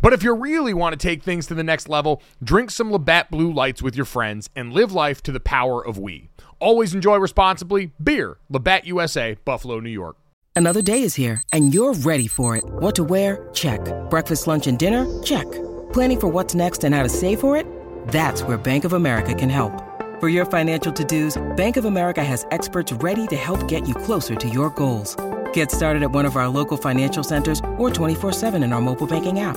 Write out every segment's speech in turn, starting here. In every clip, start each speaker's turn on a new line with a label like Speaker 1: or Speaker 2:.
Speaker 1: But if you really want to take things to the next level, drink some Labatt Blue Lights with your friends and live life to the power of we. Always enjoy responsibly. Beer, Labatt USA, Buffalo, New York.
Speaker 2: Another day is here, and you're ready for it. What to wear? Check. Breakfast, lunch, and dinner? Check. Planning for what's next and how to save for it? That's where Bank of America can help. For your financial to dos, Bank of America has experts ready to help get you closer to your goals. Get started at one of our local financial centers or 24-7 in our mobile banking app.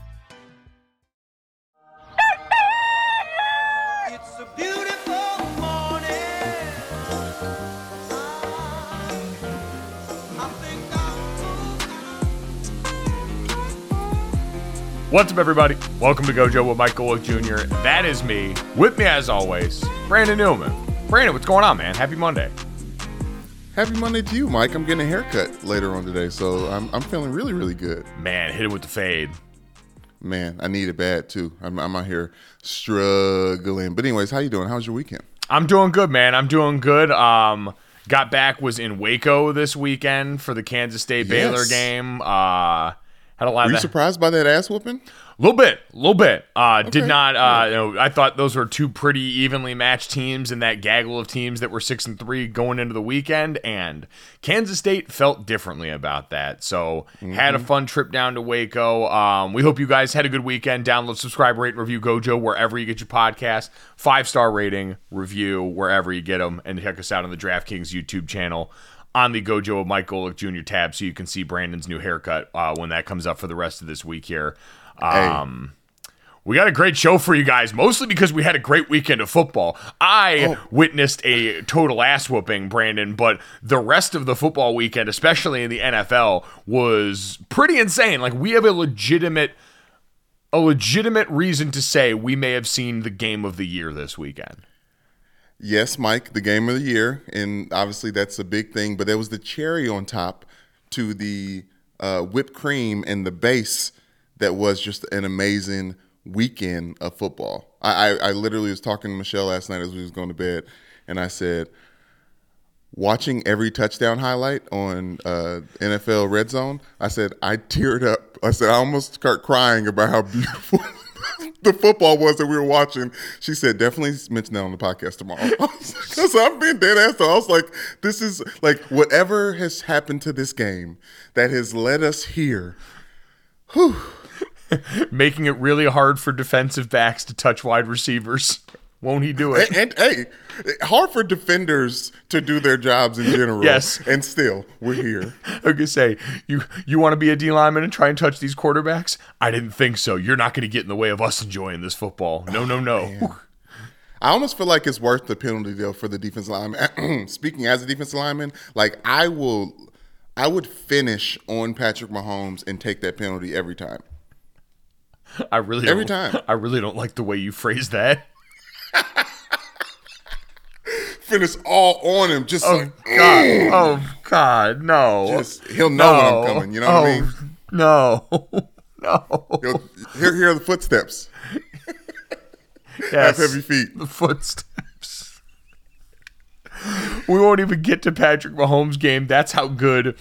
Speaker 1: What's up, everybody? Welcome to Gojo with Mike Golic Jr. That is me. With me, as always, Brandon Newman. Brandon, what's going on, man? Happy Monday.
Speaker 3: Happy Monday to you, Mike. I'm getting a haircut later on today, so I'm, I'm feeling really, really good.
Speaker 1: Man, hit it with the fade.
Speaker 3: Man, I need it bad too. I'm, I'm out here struggling. But anyways, how you doing? How's your weekend?
Speaker 1: I'm doing good, man. I'm doing good. Um, got back was in Waco this weekend for the Kansas State Baylor
Speaker 3: Yes.
Speaker 1: game. Uh, had a lot
Speaker 3: Were you surprised by that ass whooping?
Speaker 1: A little bit, a little bit. Uh, Did not. Uh, you know, I thought those were two pretty evenly matched teams in that gaggle of teams that were six and three going into the weekend, and Kansas State felt differently about that. So had a fun trip down to Waco. Um, we hope you guys had a good weekend. Download, subscribe, rate, and review Gojo wherever you get your podcast. Five star rating, review wherever you get them, and check us out on the DraftKings YouTube channel on the Gojo of Mike Golic Jr. tab so you can see Brandon's new haircut uh, when that comes up for the rest of this week here. Um, we got a great show for you guys, mostly because we had a great weekend of football. I witnessed a total ass whooping, Brandon, but the rest of the football weekend, especially in the NFL, was pretty insane. Like we have a legitimate a legitimate reason to say we may have seen the game of the year this weekend.
Speaker 3: Yes, Mike, the game of the year, and obviously that's a big thing. But there was the cherry on top to the uh, whipped cream and the base that was just an amazing weekend of football. I, I, I literally was talking to Michelle last night as we was going to bed, and I said, watching every touchdown highlight on uh, NFL Red Zone, I said I teared up. I said I almost start crying about how beautiful the football was that we were watching. She said definitely mention that on the podcast tomorrow. Because I'm being dead ass. though. I was like, this is like whatever has happened to this game that has led us here. Whew.
Speaker 1: Making it really hard for defensive backs to touch wide receivers. Won't he do it?
Speaker 3: And, and hey, hard for defenders to do their jobs in general.
Speaker 1: Yes.
Speaker 3: And still, we're here.
Speaker 1: I was gonna say, you you want to be a D lineman and try and touch these quarterbacks? I didn't think so. You're not going to get in the way of us enjoying this football. No, oh, no, no.
Speaker 3: I almost feel like it's worth the penalty deal for the defensive lineman. Speaking as a defensive lineman, like I will I would finish on Patrick Mahomes and take that penalty every time.
Speaker 1: I really
Speaker 3: Every time.
Speaker 1: I really don't like the way you phrase that.
Speaker 3: Finish all on him, just
Speaker 1: Oh
Speaker 3: like
Speaker 1: God! Oh God! No!
Speaker 3: Just- he'll know when I'm coming, you know what I
Speaker 1: Oh,
Speaker 3: mean?
Speaker 1: No! No!
Speaker 3: He'll, here, here are the footsteps.
Speaker 1: Yes,
Speaker 3: Have heavy feet.
Speaker 1: The footsteps. We won't even get to Patrick Mahomes' game. That's how good.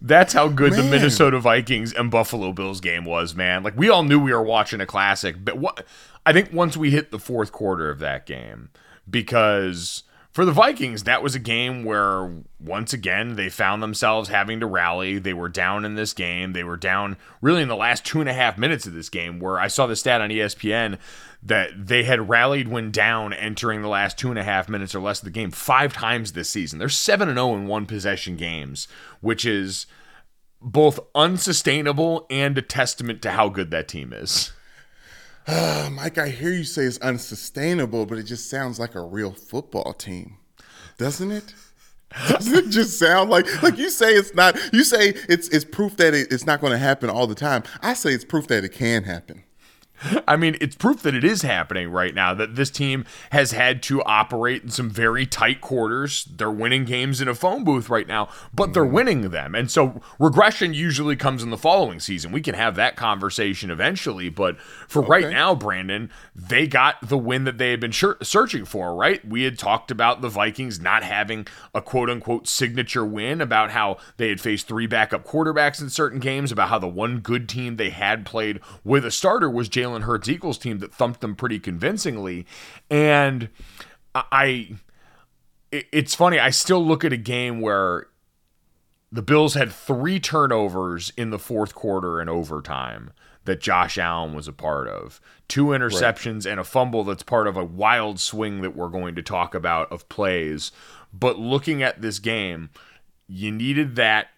Speaker 1: That's how good the Minnesota Vikings and Buffalo Bills game was, man. Like we all knew we were watching a classic, but what I think once we hit the fourth quarter of that game, because for the Vikings, that was a game where once again they found themselves having to rally. They were down in this game. They were down really in the last two and a half minutes of this game, where I saw the stat on ESPN that they had rallied when down entering the last two and a half minutes or less of the game five times this season. They're 7 and 0 in one possession games, which is both unsustainable and a testament to how good that team is.
Speaker 3: Uh, Mike, I hear you say it's unsustainable, but it just sounds like a real football team, doesn't it? Doesn't it just sound like like you say it's not? You say it's it's proof that it, it's not going to happen all the time. I say it's proof that it can happen.
Speaker 1: I mean, it's proof that it is happening right now that this team has had to operate in some very tight quarters. They're winning games in a phone booth right now, but they're mm-hmm. winning them. And so regression usually comes in the following season. We can have that conversation eventually, but for right now, Brandon, they got the win that they had been searching for, right? We had talked about the Vikings not having a quote unquote signature win, about how they had faced three backup quarterbacks in certain games, about how the one good team they had played with a starter was Jalen Hurts Eagles team that thumped them pretty convincingly. And I, it's funny, I still look at a game where the Bills had three turnovers in the fourth quarter and overtime that Josh Allen was a part of. Two interceptions and a fumble that's part of a wild swing that we're going to talk about of plays. But looking at this game, you needed that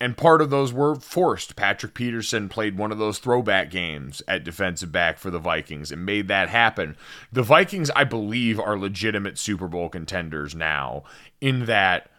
Speaker 1: and part of those were forced. Patrick Peterson played one of those throwback games at defensive back for the Vikings and made that happen. The Vikings, I believe, are legitimate Super Bowl contenders now in that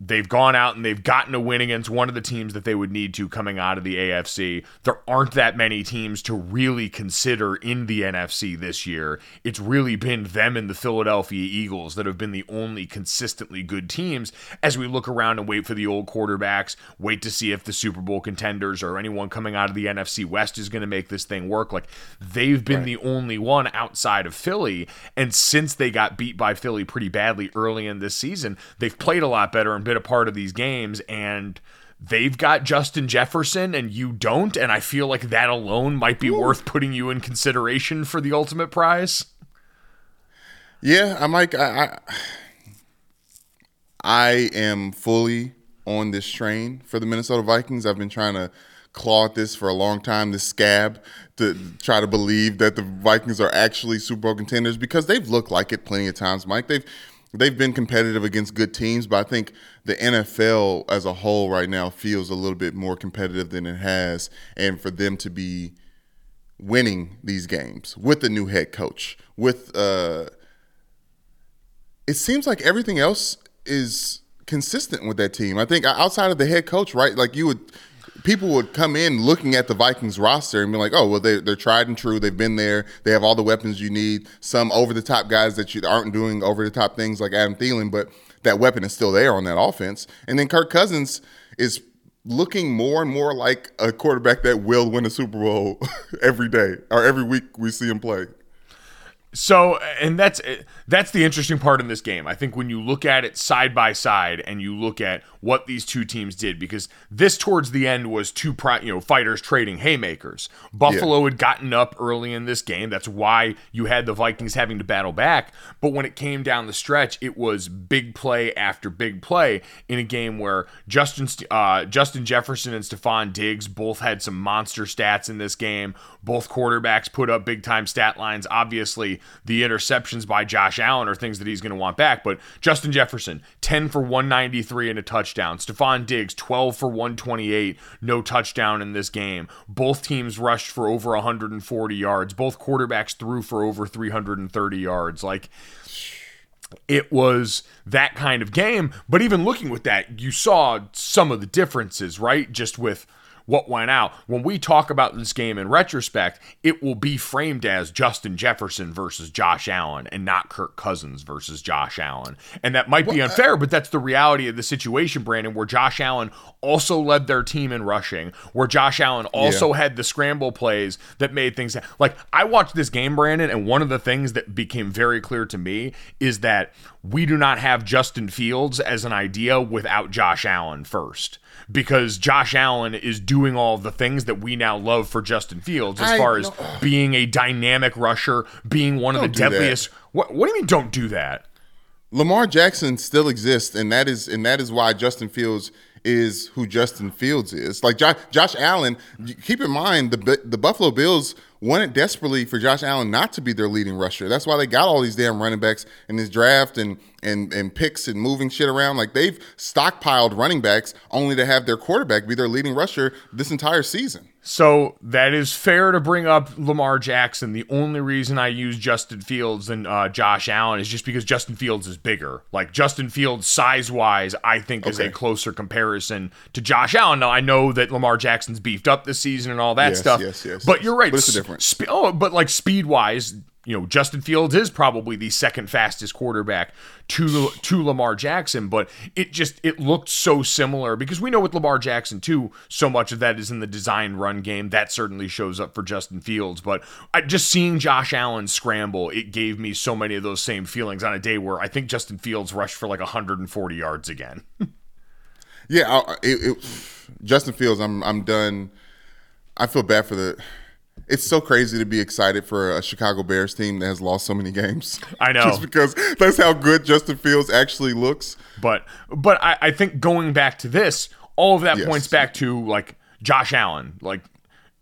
Speaker 1: they've gone out and they've gotten a win against one of the teams that they would need to coming out of the AFC. There aren't that many teams to really consider in the NFC this year. It's really been them and the Philadelphia Eagles that have been the only consistently good teams as we look around and wait for the old quarterbacks, wait to see if the Super Bowl contenders or anyone coming out of the NFC West is going to make this thing work. Like they've been the only one outside of Philly. And since they got beat by Philly pretty badly early in this season, they've played a lot better and a part of these games. And they've got Justin Jefferson and you don't. And I feel like that alone might be worth putting you in consideration for the ultimate prize.
Speaker 3: Yeah, I'm like I, I I am fully on this train for the Minnesota Vikings. I've been trying to claw at this for a long time, this scab, to try to believe that the Vikings are actually Super Bowl contenders because they've looked like it plenty of times, Mike. They've they've been competitive against good teams, but I think the NFL as a whole right now feels a little bit more competitive than it has, and for them to be winning these games with the new head coach, with uh it seems like everything else is consistent with that team. I think outside of the head coach, right? Like you would, people would come in looking at the Vikings roster and be like, "Oh, well, they, they're tried and true. They've been there. They have all the weapons you need. Some over the top guys that you aren't doing over the top things like Adam Thielen, but that weapon is still there on that offense. And then Kirk Cousins is looking more and more like a quarterback that will win a Super Bowl every day or every week we see him play.
Speaker 1: So, and that's that's the interesting part in this game. I think when you look at it side by side and you look at what these two teams did, because this towards the end was two pri- you know fighters trading haymakers. Buffalo had gotten up early in this game. That's why you had the Vikings having to battle back. But when it came down the stretch, it was big play after big play in a game where Justin uh, Justin Jefferson and Stefon Diggs both had some monster stats in this game. Both quarterbacks put up big time stat lines. Obviously, the interceptions by Josh Allen are things that he's going to want back. But Justin Jefferson, 10 for 193 and a touchdown. Stefon Diggs, 12 for 128, no touchdown in this game. Both teams rushed for over 140 yards. Both quarterbacks threw for over 330 yards. Like, it was that kind of game. But even looking with that, you saw some of the differences, right? Just with what went out. When we talk about this game in retrospect, it will be framed as Justin Jefferson versus Josh Allen and not Kirk Cousins versus Josh Allen. And that might be unfair, but that's the reality of the situation, Brandon, where Josh Allen also led their team in rushing, where Josh Allen also yeah. had the scramble plays that made things like I watched this game, Brandon, and one of the things that became very clear to me is that we do not have Justin Fields as an idea without Josh Allen first because Josh Allen is doing all the things that we now love for Justin Fields as I, far as being a dynamic rusher, being one of the deadliest. What, what do you mean don't do that?
Speaker 3: Lamar Jackson still exists and that is and that is why Justin Fields is who Justin Fields is. Like Josh, Josh Allen, keep in mind the the Buffalo Bills wanted desperately for Josh Allen not to be their leading rusher. That's why they got all these damn running backs in this draft and and and picks and moving shit around. Like they've stockpiled running backs only to have their quarterback be their leading rusher this entire season.
Speaker 1: So that is fair to bring up Lamar Jackson. The only reason I use Justin Fields and uh, Josh Allen is just because Justin Fields is bigger. Like Justin Fields, size wise, I think is a closer comparison to Josh Allen. Now I know that Lamar Jackson's beefed up this season and all that
Speaker 3: yes,
Speaker 1: stuff.
Speaker 3: Yes, yes.
Speaker 1: But you're right.
Speaker 3: But it's a difference.
Speaker 1: Sp- oh, but like speed wise, you know, Justin Fields is probably the second fastest quarterback to to Lamar Jackson, but it just it looked so similar because we know with Lamar Jackson too, so much of that is in the design run game. That certainly shows up for Justin Fields, but I, just seeing Josh Allen scramble, it gave me so many of those same feelings on a day where I think Justin Fields rushed for like 140 yards again.
Speaker 3: yeah, it, it, Justin Fields, I'm I'm done. I feel bad for the it's so crazy to be excited for a Chicago Bears team that has lost so many games.
Speaker 1: I know.
Speaker 3: Just because that's how good Justin Fields actually looks.
Speaker 1: But but I, I think going back to this, all of that yes. points back to like Josh Allen. Like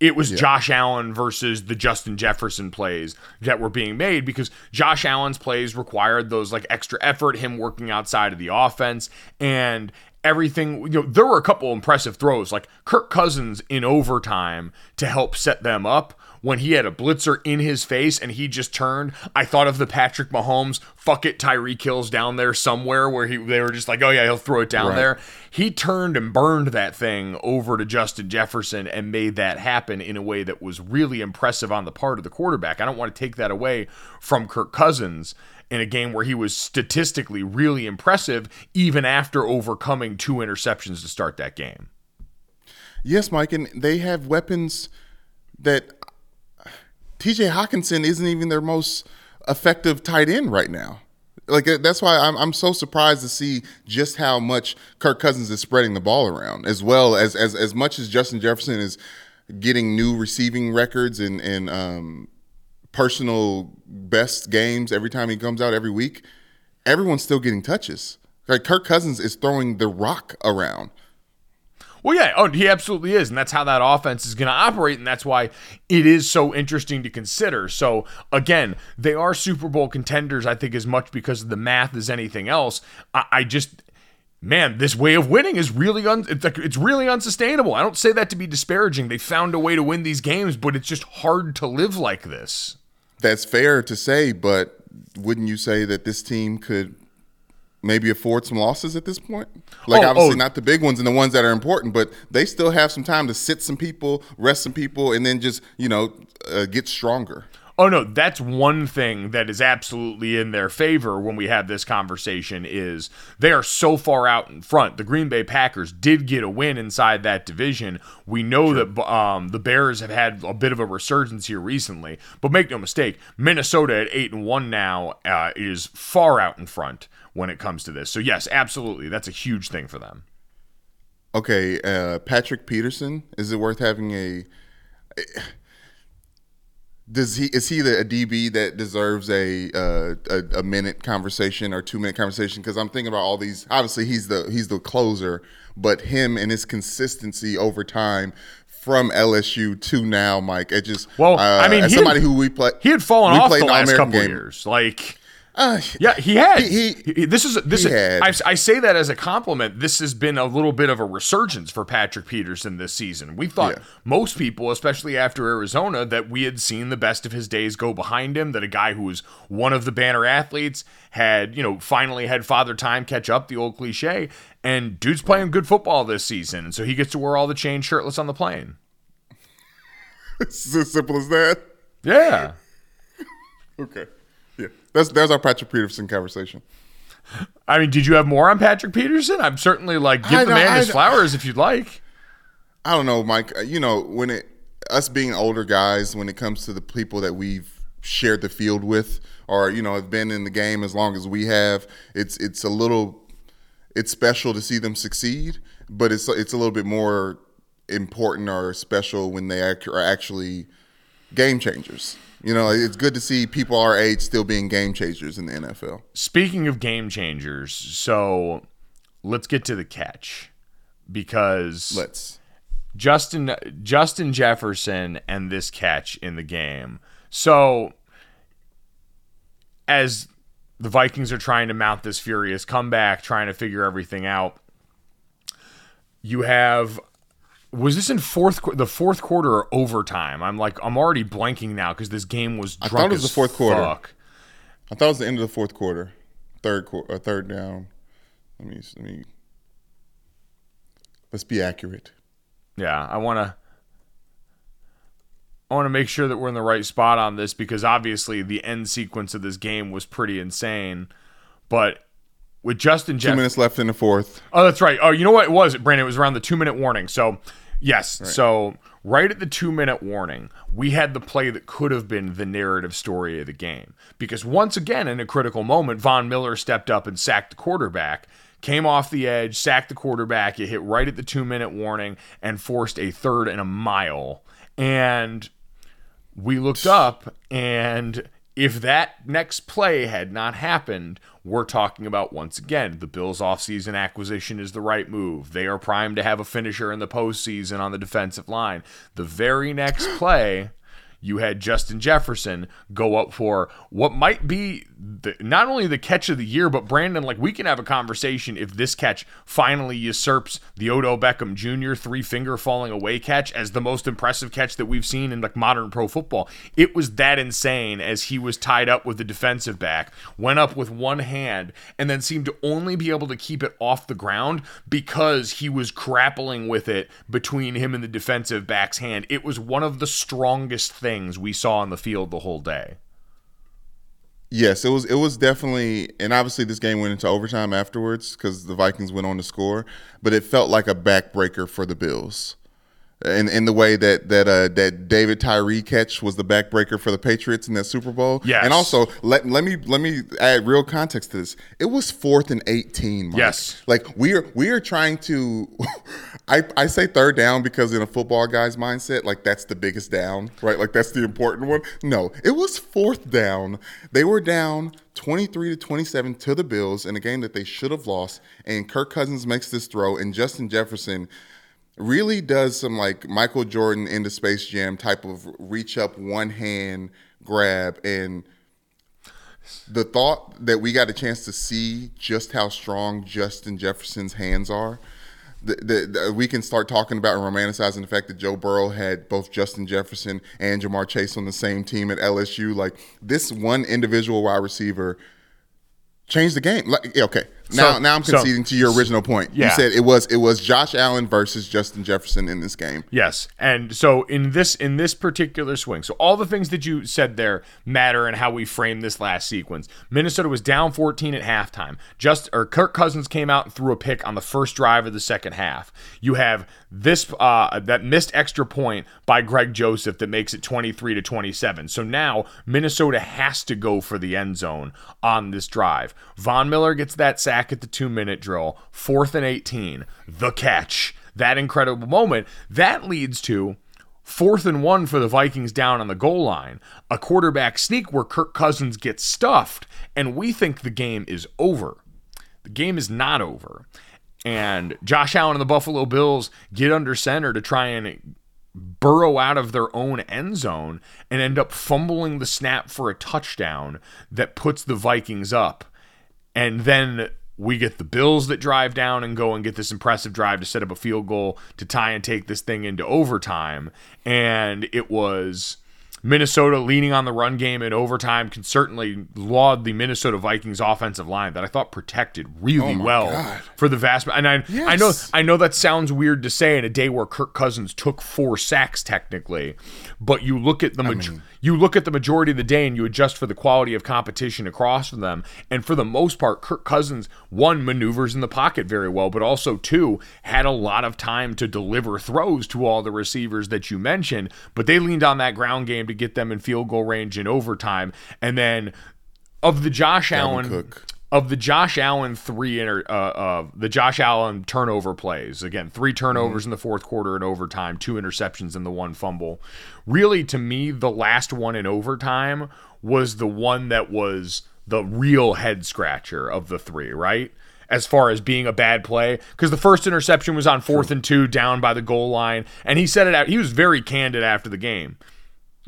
Speaker 1: it was yeah. Josh Allen versus the Justin Jefferson plays that were being made because Josh Allen's plays required those like extra effort, him working outside of the offense, and everything. You know, there were a couple impressive throws, like Kirk Cousins in overtime to help set them up when he had a blitzer in his face and he just turned. I thought of the Patrick Mahomes, fuck it, Tyreek Hill's down there somewhere where he they were just like, oh yeah, he'll throw it down right. there. He turned and burned that thing over to Justin Jefferson and made that happen in a way that was really impressive on the part of the quarterback. I don't want to take that away from Kirk Cousins in a game where he was statistically really impressive, even after overcoming two interceptions to start that game.
Speaker 3: Yes, Mike, and they have weapons that TJ Hockenson isn't even their most effective tight end right now. Like that's why I'm I'm so surprised to see just how much Kirk Cousins is spreading the ball around, as well as as as much as Justin Jefferson is getting new receiving records and and um, personal best games every time he comes out every week, everyone's still getting touches. Like Kirk Cousins is throwing the rock around.
Speaker 1: Well, yeah, oh, he absolutely is, and that's how that offense is going to operate, and that's why it is so interesting to consider. So, again, they are Super Bowl contenders, I think, as much because of the math as anything else. I, I just, man, this way of winning is really un- it's, like, it's really unsustainable. I don't say that to be disparaging. They found a way to win these games, but it's just hard to live like this.
Speaker 3: That's fair to say, but wouldn't you say that this team could maybe afford some losses at this point? Like oh, obviously oh. not the big ones and the ones that are important, but they still have some time to sit some people, rest some people, and then just you know uh, get stronger.
Speaker 1: Oh no, that's one thing that is absolutely in their favor when we have this conversation is they are so far out in front. The Green Bay Packers did get a win inside that division. We know sure. that um, the Bears have had a bit of a resurgence here recently, but make no mistake, Minnesota at eight and one now uh, is far out in front when it comes to this. So yes, absolutely, that's a huge thing for them.
Speaker 3: Okay, uh, Patrick Peterson, is it worth having a? Does he is he the a DB that deserves a uh, a, a, minute conversation or two minute conversation? Because I'm thinking about all these. Obviously, he's the he's the closer, but him and his consistency over time from LSU to now, Mike. It just
Speaker 1: well, uh, I mean,
Speaker 3: somebody had, who we play,
Speaker 1: he had fallen off the last couple game, years. Like
Speaker 3: Uh,
Speaker 1: Yeah, he had.
Speaker 3: He-
Speaker 1: He- this is this.
Speaker 3: he
Speaker 1: is,
Speaker 3: had.
Speaker 1: I, I say that as a compliment. This has been a little bit of a resurgence for Patrick Peterson this season. We thought
Speaker 3: Yeah.
Speaker 1: most people, especially after Arizona, that we had seen the best of his days go behind him. That a guy who was one of the banner athletes had, you know, finally had father time catch up. The old cliche. And dude's playing good football this season, and so he gets to wear all the chain shirtless on the plane.
Speaker 3: it's as simple as that.
Speaker 1: Yeah.
Speaker 3: Okay. That's there's our Patrick Peterson conversation.
Speaker 1: I mean, did you have more on Patrick Peterson? I'm certainly like give
Speaker 3: I
Speaker 1: the
Speaker 3: know-
Speaker 1: man
Speaker 3: I
Speaker 1: his
Speaker 3: know-
Speaker 1: flowers if you'd like.
Speaker 3: I don't know, Mike. uh, You know, when it us being older guys, when it comes to the people that we've shared the field with, or you know, have been in the game as long as we have, it's it's a little, it's special to see them succeed, but it's it's a little bit more important or special when they act, are actually game changers. You know, it's good to see people our age still being game changers in the NFL.
Speaker 1: Speaking of game changers, so let's get to the catch because
Speaker 3: Let's.
Speaker 1: Justin Justin Jefferson and this catch in the game. So as the Vikings are trying to mount this furious comeback, trying to figure everything out, you have was this in fourth the fourth quarter or overtime? I'm like I'm already blanking now because this game was
Speaker 3: I thought it was the fourth quarter. I thought it was the end of the fourth quarter, third quarter, uh, third down. Let me let me. Let's be accurate.
Speaker 1: Yeah, I want to I want to make sure that we're in the right spot on this because obviously the end sequence of this game was pretty insane. But with Justin
Speaker 3: Two minutes left in the fourth.
Speaker 1: Oh, that's right. Oh, you know what it was, Brandon? It was around the two minute warning. So, yes. So, right at the two minute warning, we had the play that could have been the narrative story of the game. Because once again, in a critical moment, Von Miller stepped up and sacked the quarterback, came off the edge, sacked the quarterback. It hit right at the two minute warning and forced a third and a mile. And we looked up and if that next play had not happened, we're talking about once again the Bills' offseason acquisition is the right move. They are primed to have a finisher in the postseason on the defensive line. The very next play, you had Justin Jefferson go up for what might be the, not only the catch of the year, but Brandon, like we can have a conversation if this catch finally usurps the Odell Beckham Jr. three finger falling away catch as the most impressive catch that we've seen in like modern pro football. It was that insane as he was tied up with the defensive back, went up with one hand, and then seemed to only be able to keep it off the ground because he was grappling with it between him and the defensive back's hand. It was one of the strongest things we saw on the field the whole day.
Speaker 3: Yes, it was. It was definitely, and obviously this game went into overtime afterwards because the Vikings went on to score. But it felt like a backbreaker for the Bills, in in the way that that uh, that David Tyree catch was the backbreaker for the Patriots in that Super Bowl.
Speaker 1: Yes.
Speaker 3: and also let let me let me add real context to this. It was fourth and eighteen. Mike.
Speaker 1: Yes.
Speaker 3: like we are we are trying to. I, I say third down because in a football guy's mindset, like that's the biggest down, right? Like that's the important one. No, it was fourth down. They were down 23 to 27 to the Bills in a game that they should have lost. And Kirk Cousins makes this throw, and Justin Jefferson really does some like Michael Jordan into Space Jam type of reach up one hand grab and the thought that we got a chance to see just how strong Justin Jefferson's hands are, the, the, the- we can start talking about and romanticizing the fact that Joe Burrow had both Justin Jefferson and Ja'Marr Chase on the same team at LSU. Like this one individual wide receiver changed the game. Like, okay, now
Speaker 1: So-
Speaker 3: now I'm
Speaker 1: so-
Speaker 3: conceding to your original point.
Speaker 1: Yeah.
Speaker 3: You said it was it was Josh Allen versus Justin Jefferson in this game.
Speaker 1: Yes, and so in this in this particular swing, so all the things that you said there matter and how we frame this last sequence. Minnesota was down 14 at halftime. Just or Kirk Cousins came out and threw a pick on the first drive of the second half. You have this uh, that missed extra point by Greg Joseph that makes it 23 to 27. So now Minnesota has to go for the end zone on this drive. Von Miller gets that sack at the two minute drill, fourth and 18, the catch that incredible moment. That leads to fourth and one for the Vikings down on the goal line, a quarterback sneak where Kirk Cousins gets stuffed, and we think the game is over. The game is not over. And Josh Allen and the Buffalo Bills get under center to try and burrow out of their own end zone and end up fumbling the snap for a touchdown that puts the Vikings up. And then we get the Bills that drive down and go and get this impressive drive to set up a field goal to tie and take this thing into overtime. And it was Minnesota leaning on the run game in overtime can certainly laud the Minnesota Vikings offensive line that I thought protected really
Speaker 3: Oh
Speaker 1: well
Speaker 3: God.
Speaker 1: for the vast and I I know I know that sounds weird to say in a day where Kirk Cousins took four sacks technically, but you look at the maj- you look at the majority of the day and you adjust for the quality of competition across from them, and for the most part, Kirk Cousins one maneuvers in the pocket very well, but also two had a lot of time to deliver throws to all the receivers that you mentioned, but they leaned on that ground game to get them in field goal range in overtime, and then of the Josh Allen
Speaker 3: Cook.
Speaker 1: of the Josh Allen three inter, uh, uh, the Josh Allen turnover plays again, three turnovers in the fourth quarter in overtime, two interceptions and the one fumble. Really, to me, the last one in overtime was the one that was the real head scratcher of the three, right? As far as being a bad play, because the first interception was on fourth and two, down by the goal line, and he said it out. He was very candid after the game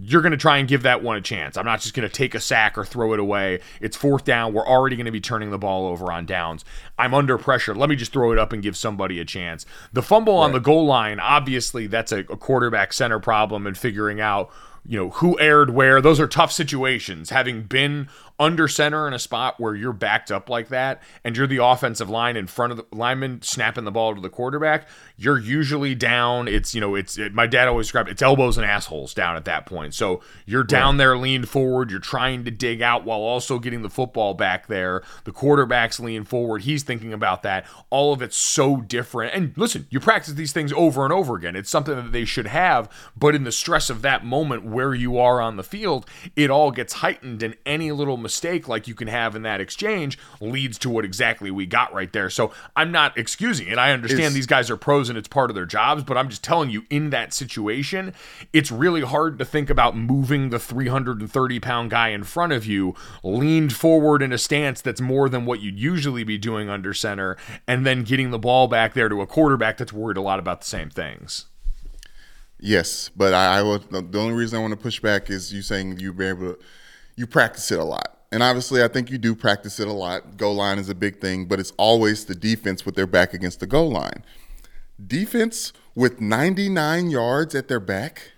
Speaker 1: you're going to try and give that one a chance. I'm not just going to take a sack or throw it away. It's fourth down. We're already going to be turning the ball over on downs. I'm under pressure. Let me just throw it up and give somebody a chance. The fumble on the goal line, obviously, that's a, a quarterback center problem and figuring out, you know, who aired where. Those are tough situations. Having been under center in a spot where you're backed up like that and you're the offensive line in front of the lineman snapping the ball to the quarterback, you're usually down. It's, you know, it's, it, my dad always described it's elbows and assholes down at that point. So you're down there leaned forward. You're trying to dig out while also getting the football back there. The quarterback's lean forward. He's thinking about that. All of it's so different. And listen, you practice these things over and over again. It's something that they should have, but in the stress of that moment where you are on the field, it all gets heightened and any little mistake like you can have in that exchange leads to what exactly we got right there. So I'm not excusing it. I understand
Speaker 3: It's-
Speaker 1: these guys are pros and it's part of their jobs, but I'm just telling you in that situation, it's really hard to think about moving the 330 pound guy in front of you leaned forward in a stance that's more than what you'd usually be doing under center and then getting the ball back there to a quarterback that's worried a lot about the same things.
Speaker 3: Yes, but I, I will. The only reason I want to push back is you saying you be able to, you practice it a lot, and obviously I think you do practice it a lot. Goal line is a big thing, but it's always the defense with their back against the goal line. Defense with 99 yards at their back.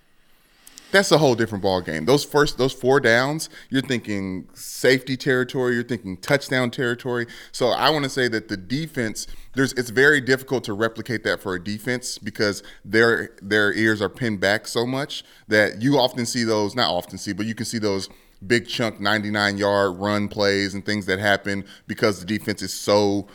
Speaker 3: That's a whole different ball game. Those first, those four downs, you're thinking safety territory, you're thinking touchdown territory. So I want to say that the defense, there's, it's very difficult to replicate that for a defense because their their ears are pinned back so much that you often see those, not often see, but you can see those big chunk 99 yard run plays and things that happen because the defense is so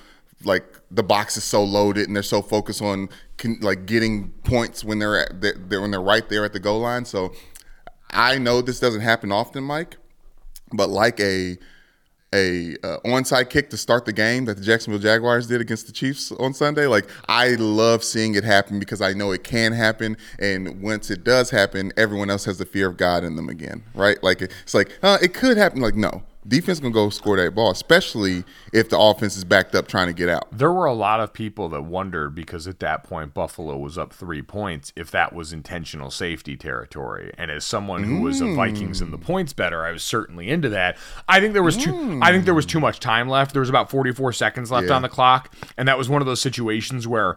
Speaker 3: like the box is so loaded and they're so focused on con- like getting points when they're at they're when they're right there at the goal line. So I know this doesn't happen often, Mike, but like a a uh, onside kick to start the game that the Jacksonville Jaguars did against the Chiefs on Sunday. Like I love seeing it happen because I know it can happen, and once it does happen, everyone else has the fear of God in them again, right? Like it's like uh, it could happen. Like no, defense gonna go score that ball, especially if the offense is backed up trying to get out.
Speaker 1: There were a lot of people that wondered because at that point Buffalo was up three points if that was intentional safety territory. And as someone who was a hmm. Vikings in the points better, I was certainly into that. I think there was too I think there was too hmm. much time left. There was about 44 seconds left
Speaker 3: Yeah.
Speaker 1: on the clock, and that was one of those situations where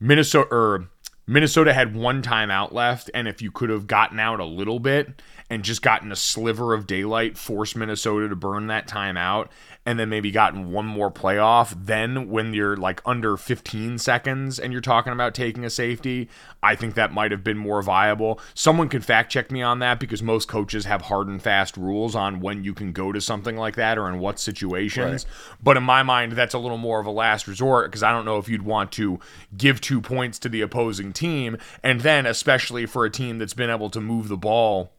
Speaker 1: Minnesota or Minnesota had one timeout left, and if you could have gotten out a little bit and just gotten a sliver of daylight, force Minnesota to burn that timeout, and then maybe gotten one more playoff, then when you're like under 15 seconds and you're talking about taking a safety, I think that might have been more viable. Someone could fact check me on that because most coaches have hard and fast rules on when you can go to something like that or in what situations. But in my mind, that's a little more of a last resort because I don't know if you'd want to give two points to the opposing team. And then, especially for a team that's been able to move the ball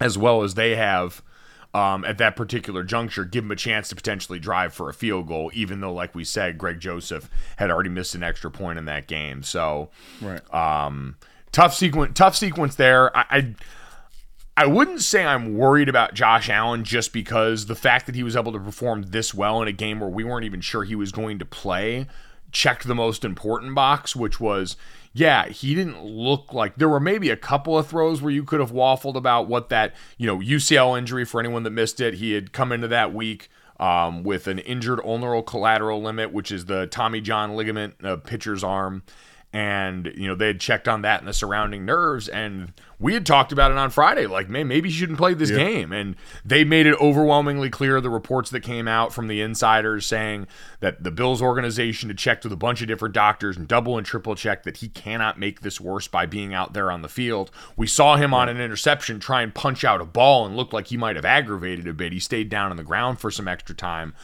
Speaker 1: as well as they have um, at that particular juncture, give him a chance to potentially drive for a field goal, even though, like we said, Greg Joseph had already missed an extra point in that game. So,
Speaker 3: Right.
Speaker 1: um, tough sequence, tough sequence there. I, I I wouldn't say I'm worried about Josh Allen just because the fact that he was able to perform this well in a game where we weren't even sure he was going to play checked the most important box, which was yeah, he didn't look like there were maybe a couple of throws where you could have waffled about what that, you know, UCL injury for anyone that missed it. He had come into that week um, with an injured ulnar collateral limit, which is the Tommy John ligament, uh, pitcher's arm and you know they had checked on that and the surrounding nerves and we had talked about it on friday like man maybe he shouldn't play this yeah. game. And they made it overwhelmingly clear the reports that came out from the insiders saying that the bills organization had checked with a bunch of different doctors and double and triple checked that he cannot make this worse by being out there on the field. We saw him on an interception try and punch out a ball and looked like he might have aggravated a bit. He stayed down on the ground for some extra time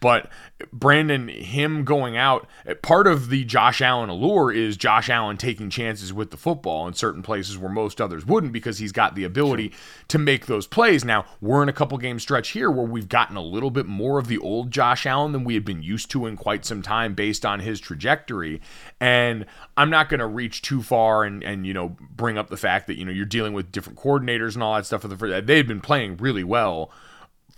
Speaker 1: but Brandon, him going out, part of the Josh Allen allure is Josh Allen taking chances with the football in certain places where most others wouldn't because he's got the ability to make those plays. Now, we're in a couple game stretch here where we've gotten a little bit more of the old Josh Allen than we had been used to in quite some time based on his trajectory. And I'm not going to reach too far and, and, you know, bring up the fact that, you know, you're dealing with different coordinators and all that stuff. For the, They've been playing really well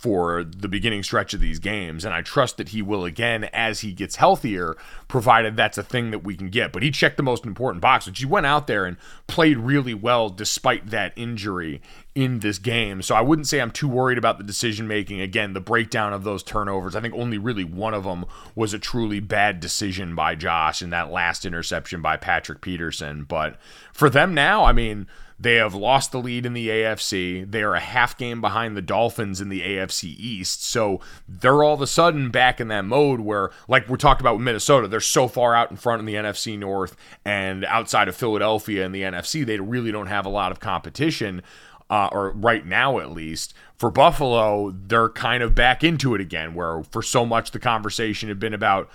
Speaker 1: for the beginning stretch of these games. And I trust that he will again as he gets healthier, provided that's a thing that we can get. But he checked the most important box, which he went out there and played really well despite that injury in this game. So I wouldn't say I'm too worried about the decision making. Again, the breakdown of those turnovers, I think only really one of them was a truly bad decision by Josh in that last interception by Patrick Peterson. But for them now, I mean, they have lost the lead in the AFC. They are a half game behind the Dolphins in the AFC East. So they're all of a sudden back in that mode where, like we talked about with Minnesota, they're so far out in front in the NFC North and outside of Philadelphia in the NFC, they really don't have a lot of competition. Uh, or right now at least. For Buffalo, they're kind of back into it again, where for so much the conversation had been about,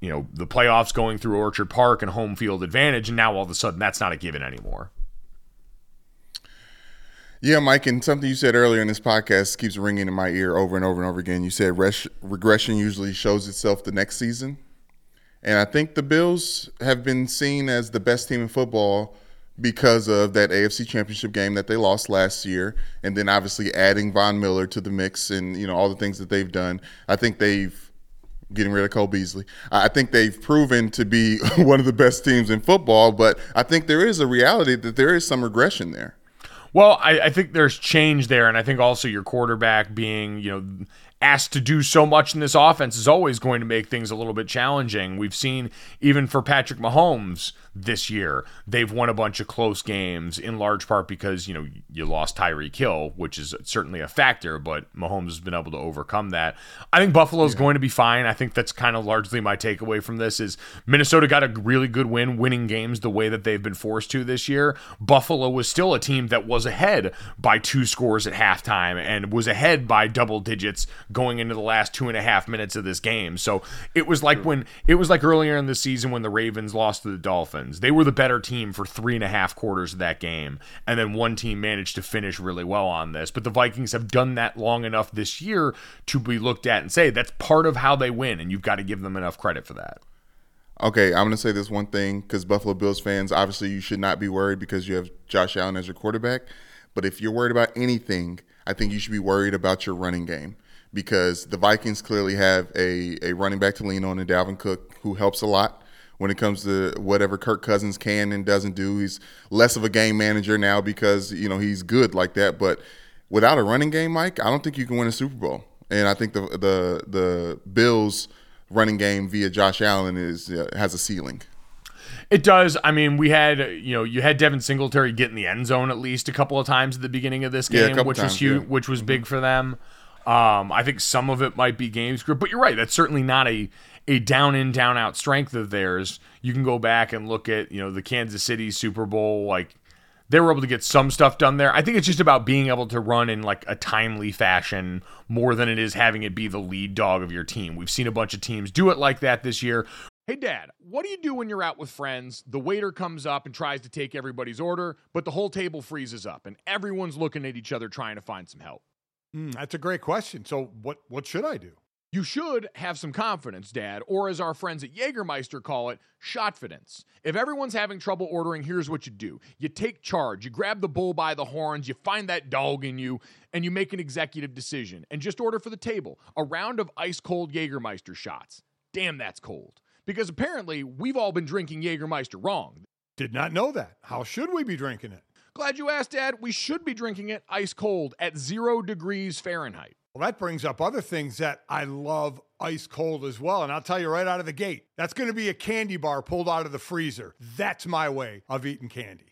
Speaker 1: you know, the playoffs going through Orchard Park and home field advantage, and now all of a sudden that's not a given anymore.
Speaker 3: Yeah, Mike, and something you said earlier in this podcast keeps ringing in my ear over and over and over again. You said res- regression usually shows itself the next season. And I think the Bills have been seen as the best team in football because of that AFC Championship game that they lost last year, and then obviously adding Von Miller to the mix and you know all the things that they've done. I think they've getting rid of Cole Beasley. I think they've proven to be one of the best teams in football, but I think there is a reality that there is some regression there.
Speaker 1: Well, I, I, think there's change there, and I think also your quarterback being, you know, asked to do so much in this offense is always going to make things a little bit challenging. We've seen even for Patrick Mahomes this year, they've won a bunch of close games in large part because, you know, you lost Tyreek Hill, which is certainly a factor, but Mahomes has been able to overcome that. I think Buffalo's yeah. going to be fine. I think that's kind of largely my takeaway from this is Minnesota got a really good win winning games the way that they've been forced to this year. Buffalo was still a team that was ahead by two scores at halftime and was ahead by double digits going into the last two and a half minutes of this game. So it was like when it was like earlier in the season when the Ravens lost to the Dolphins. They were the better team for three and a half quarters of that game. And then one team managed to finish really well on this. But the Vikings have done that long enough this year to be looked at and say that's part of how they win. And you've got to give them enough credit for that.
Speaker 3: Okay, I'm going to say this one thing because Buffalo Bills fans, obviously, you should not be worried because you have Josh Allen as your quarterback. But if you're worried about anything, I think you should be worried about your running game because the Vikings clearly have a, a running back to lean on in Dalvin Cook who helps a lot when it comes to whatever Kirk Cousins can and doesn't do. He's less of a game manager now because, you know, he's good like that. But without a running game, Mike, I don't think you can win a Super Bowl. And I think the the the Bills running game via Josh Allen is uh, has a ceiling.
Speaker 1: It does. I mean, we had you know you had Devin Singletary get in the end zone at least a couple of times at the beginning of this game, yeah, which times, was huge, yeah. which was big for them. Um, I think some of it might be game script, but you're right. That's certainly not a a down in down out strength of theirs. You can go back and look at you know the Kansas City Super Bowl like they were able to get some stuff done there. I think it's just about being able to run in like a timely fashion more than it is having it be the lead dog of your team. We've seen a bunch of teams do it like that this year. Hey, Dad, what do you do when you're out with friends? The waiter comes up and tries to take everybody's order, but the whole table freezes up and everyone's looking at each other trying to find some help.
Speaker 4: Mm, that's a great question. So, what, what should I do?
Speaker 1: You should have some confidence, Dad, or as our friends at Jägermeister call it, shotfidence. If everyone's having trouble ordering, here's what you do you take charge, you grab the bull by the horns, you find that dog in you, and you make an executive decision and just order for the table a round of ice cold Jägermeister shots. Damn, that's cold.
Speaker 5: because apparently we've all been drinking Jägermeister wrong.
Speaker 4: Did not know that. How should we be drinking it?
Speaker 5: Glad you asked, Dad. We should be drinking it ice cold at zero degrees Fahrenheit.
Speaker 4: Well, that brings up other things that I love ice cold as well. And I'll tell you right out of the gate that's going to be a candy bar pulled out of the freezer. That's my way of eating candy.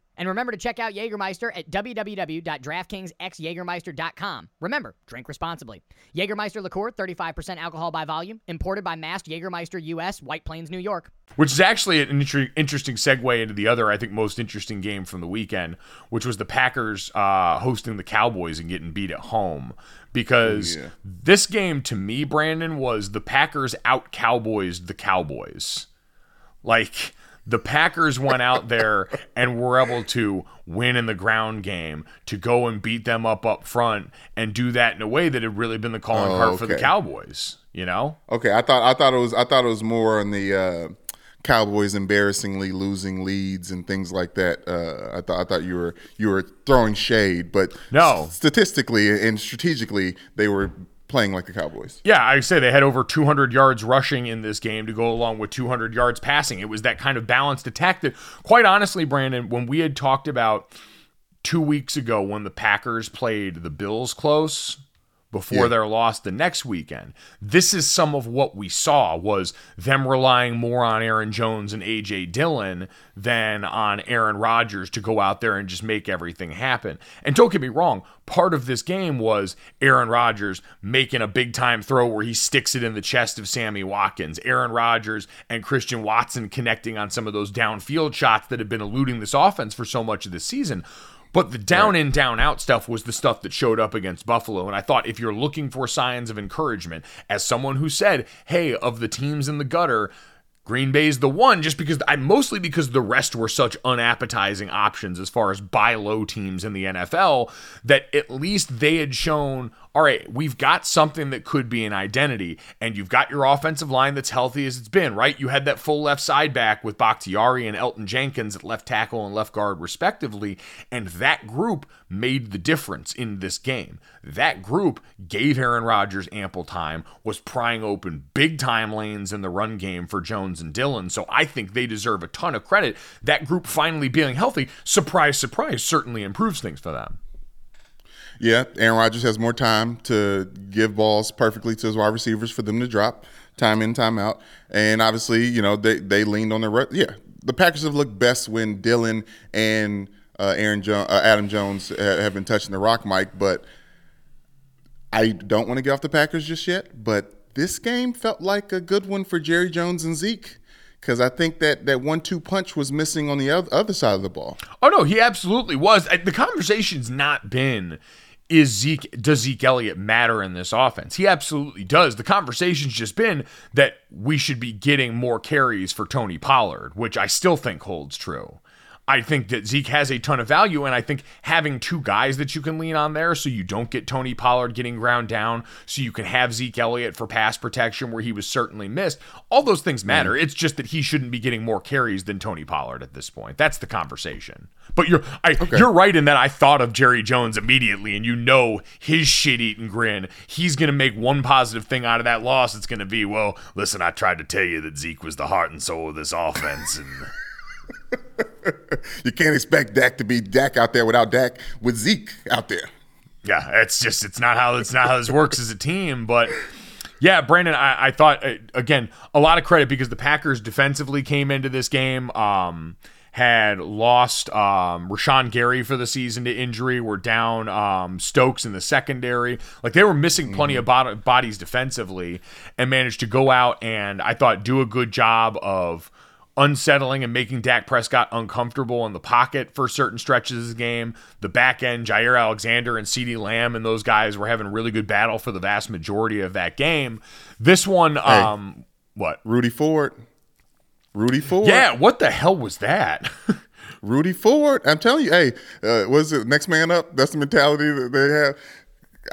Speaker 6: And remember to check out Jägermeister at www.draftkingsxjagermeister.com. Remember, drink responsibly. Jägermeister liqueur, 35% alcohol by volume, imported by Mast Jägermeister US, White Plains, New York.
Speaker 1: Which is actually an inter- interesting segue into the other, I think, most interesting game from the weekend, which was the Packers uh, hosting the Cowboys and getting beat at home. Because
Speaker 3: Oh, yeah.
Speaker 1: this game, to me, Brandon, was the Packers out Cowboys the Cowboys. Like the Packers went out there and were able to win in the ground game, to go and beat them up up front, and do that in a way that had really been the calling
Speaker 3: Oh,
Speaker 1: card for the. Cowboys. You know,
Speaker 3: Okay, I thought I thought it was I thought it was more on the uh, Cowboys embarrassingly losing leads and things like that. Uh, I thought I thought you were you were throwing shade, but
Speaker 1: No.
Speaker 3: statistically and strategically they were playing like the Cowboys.
Speaker 1: Yeah, I say they had over 200 yards rushing in this game to go along with 200 yards passing. It was that kind of balanced attack that, quite honestly, Brandon, when we had talked about two weeks ago when the Packers played the Bills close before
Speaker 3: Yeah.
Speaker 1: their loss the next weekend, this is some of what we saw was them relying more on Aaron Jones and AJ Dillon than on Aaron Rodgers to go out there and just make everything happen. And don't get me wrong, part of this game was Aaron Rodgers making a big time throw where he sticks it in the chest of Sammy Watkins, Aaron Rodgers and Christian Watson connecting on some of those downfield shots that have been eluding this offense for so much of this season. But the down in, down out stuff was the stuff that showed up against Buffalo. And I thought if you're looking for signs of encouragement, as someone who said, hey, of the teams in the gutter, Green Bay's the one just because I mostly because the rest were such unappetizing options as far as buy low teams in the NFL that at least they had shown all right, we've got something that could be an identity, and you've got your offensive line that's healthy as it's been, right? You had that full left side back with Bakhtiari and Elgton Jenkins at left tackle and left guard, respectively, and that group made the difference in this game. That group gave Aaron Rodgers ample time, was prying open big time lanes in the run game for Jones and Dillon, so I think they deserve a ton of credit. That group finally being healthy, surprise, surprise, certainly improves things for them.
Speaker 3: Yeah, Aaron Rodgers has more time to give balls perfectly to his wide receivers for them to drop time in, time out. And obviously, you know, they, they leaned on their re- yeah. The Packers have looked best when Dillon and uh, Aaron jo- uh, Adam Jones ha- have been touching the rock, Mike. But I don't want to get off the Packers just yet. But this game felt like a good one for Jerry Jones and Zeke because I think that that one-two punch was missing on the oth- other side of the ball.
Speaker 1: Oh no, he absolutely was. The conversation's not been is Zeke does Zeke Elliott matter in this offense? He absolutely does. The conversation's just been that we should be getting more carries for Tony Pollard, which I still think holds true. I think that Zeke has a ton of value, and I think having two guys that you can lean on there so you don't get Tony Pollard getting ground down, so you can have Zeke Elliott for pass protection where he was certainly missed, all those things matter. Mm-hmm. It's just that he shouldn't be getting more carries than Tony Pollard at this point. That's the conversation. But you're I, you're right in that I thought of Jerry Jones immediately, and you know his shit eating grin. He's gonna make one positive thing out of that loss. It's gonna be, well, listen, I tried to tell you that Zeke was the heart and soul of this offense, and
Speaker 3: You can't expect Dak to be Dak out there without Dak with Zeke out there.
Speaker 1: yeah, it's just it's not how it's not how this works as a team. But yeah, Brandon, I, I thought uh, again a lot of credit because the Packers defensively came into this game. Um, had lost um, Rashan Gary for the season to injury. Were down um, Stokes in the secondary. Like they were missing plenty of bod- bodies defensively, and managed to go out and I thought do a good job of unsettling and making Dak Prescott uncomfortable in the pocket for certain stretches of the game. The back end, Jaire Alexander and CeeDee Lamb and those guys were having a really good battle for the vast majority of that game. This one, um, what?
Speaker 3: Rudy Ford. Rudy Ford.
Speaker 1: Yeah, what the hell was that?
Speaker 3: Rudy Ford. I'm telling you, hey, uh, was it next man up? That's the mentality that they have.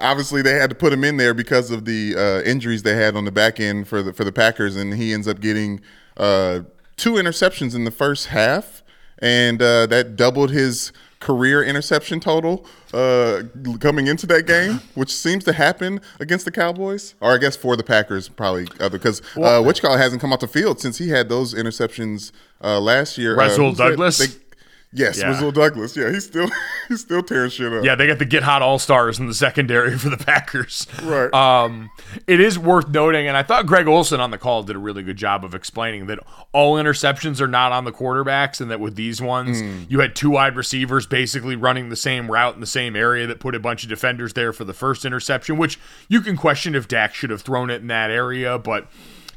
Speaker 3: Obviously, they had to put him in there because of the uh, injuries they had on the back end for the for the Packers, and he ends up getting uh, two interceptions in the first half, and uh, that doubled his career interception total uh, coming into that game, which seems to happen against the Cowboys, or I guess for the Packers, probably because uh, Witchcall hasn't come off the field since he had those interceptions uh, last year.
Speaker 1: Rasul
Speaker 3: who's that?
Speaker 1: Douglas?
Speaker 3: They- yes,
Speaker 1: Yeah.
Speaker 3: Douglas. Yeah, he's still he's still tearing shit up.
Speaker 1: Yeah, they got the get hot all stars in the secondary for the Packers.
Speaker 3: Right.
Speaker 1: Um, it is worth noting, and I thought Greg Olsen on the call did a really good job of explaining that all interceptions are not on the quarterbacks, and that with these ones, you had two wide receivers basically running the same route in the same area that put a bunch of defenders there for the first interception, which you can question if Dak should have thrown it in that area, but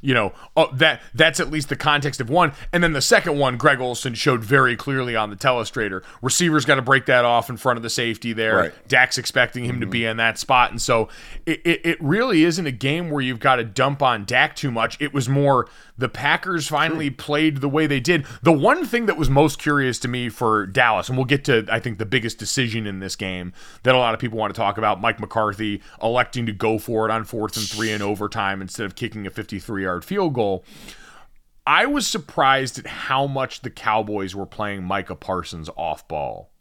Speaker 1: you know oh, that that's at least the context of one. And then the second one greg olsen showed very clearly on the telestrator. Receivers got to break that off in front of the safety there.
Speaker 3: Right.
Speaker 1: dak's expecting him to be mm-hmm. in that spot. And so it, it, it really isn't a game where you've got to dump on dak too much. It was more the packers finally played the way they did. The one thing that was most curious to me for dallas and we'll get to i think the biggest decision in this game that a lot of people want to talk about mike mccarthy electing to go for it on fourth and three in overtime instead of kicking a 53 yard field goal I was surprised at how much the Cowboys were playing Micah Parsons off ball.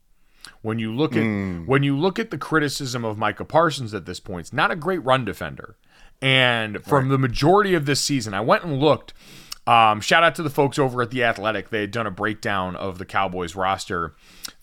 Speaker 1: When you look at when you look at the criticism of Micah Parsons at this point, it's not a great run defender. And from the majority of this season, I went and looked. Um, shout out to the folks over at the Athletic. They had done a breakdown of the Cowboys roster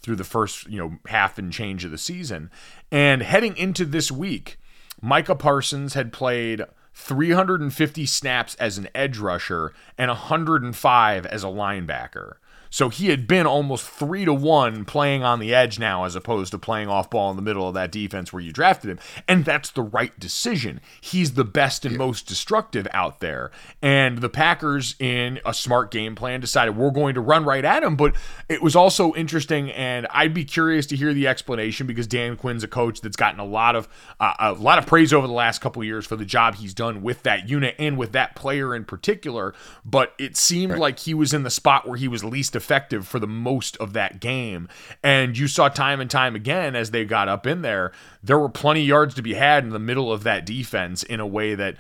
Speaker 1: through the first, you know, half and change of the season. And heading into this week, Micah Parsons had played 350 snaps as an edge rusher and 105 as a linebacker. So he had been almost three to one playing on the edge now, as opposed to playing off ball in the middle of that defense where you drafted him. And that's the right decision. He's the best and most destructive out there. And the Packers, in a smart game plan, decided we're going to run right at him. But it was also interesting, and I'd be curious to hear the explanation because Dan Quinn's a coach that's gotten a lot of uh, a lot of praise over the last couple years for the job he's done with that unit and with that player in particular. But it seemed like he was in the spot where he was least effective for the most of that game. And you saw time and time again as they got up in there, there were plenty yards to be had in the middle of that defense in a way that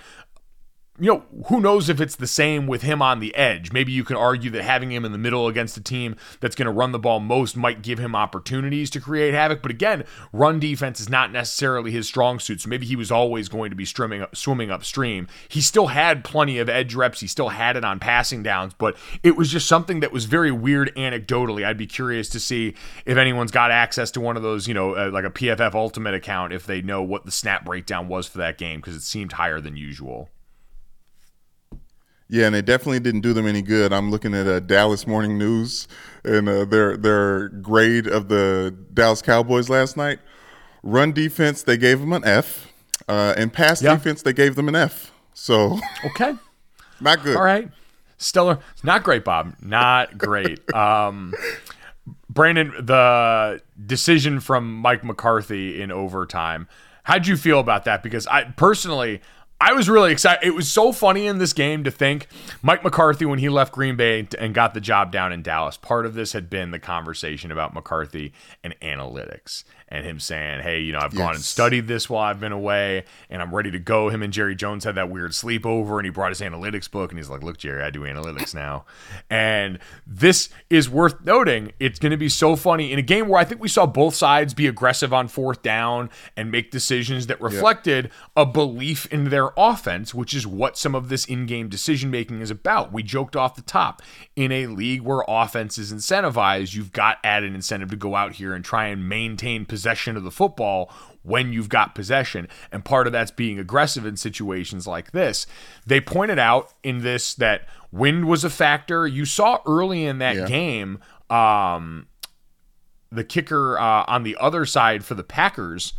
Speaker 1: you know, who knows if it's the same with him on the edge. Maybe you can argue that having him in the middle against a team that's going to run the ball most might give him opportunities to create havoc. But again, run defense is not necessarily his strong suit. So maybe he was always going to be swimming, swimming upstream. He still had plenty of edge reps. He still had it on passing downs, but it was just something that was very weird anecdotally. I'd be curious to see if anyone's got access to one of those, you know, uh, like a PFF Ultimate account, if they know what the snap breakdown was for that game because it seemed higher than usual.
Speaker 3: Yeah, and it definitely didn't do them any good. I'm looking at uh, Dallas Morning News and uh, their their grade of the Dallas Cowboys last night. Run defense, they gave them an F, uh, and pass
Speaker 1: Yeah.
Speaker 3: defense, they gave them an F. So
Speaker 1: Okay.
Speaker 3: not good.
Speaker 1: All right. Stellar. Not great, Bob. Not great. um, Brandon, the decision from Mike McCarthy in overtime. How'd you feel about that? Because I personally, I was really excited. It was so funny in this game to think Mike McCarthy, when he left Green Bay and got the job down in Dallas, part of this had been the conversation about McCarthy and analytics and him saying, Hey, you know, I've gone and studied this while I've been away and I'm ready to go. Him and Jerry Jones had that weird sleepover and he brought his analytics book and he's like, Look, Jerry, I do analytics now. And this is worth noting. It's going to be so funny in a game where I think we saw both sides be aggressive on fourth down and make decisions that reflected a belief in their offense, which is what some of this in game decision making is about. We joked off the top in a league where offense is incentivized, you've got added incentive to go out here and try and maintain possession of the football when you've got possession. And part of that's being aggressive in situations like this. They pointed out in this that wind was a factor. You saw early in that
Speaker 3: Yeah.
Speaker 1: game, um, the kicker uh, on the other side for the Packers,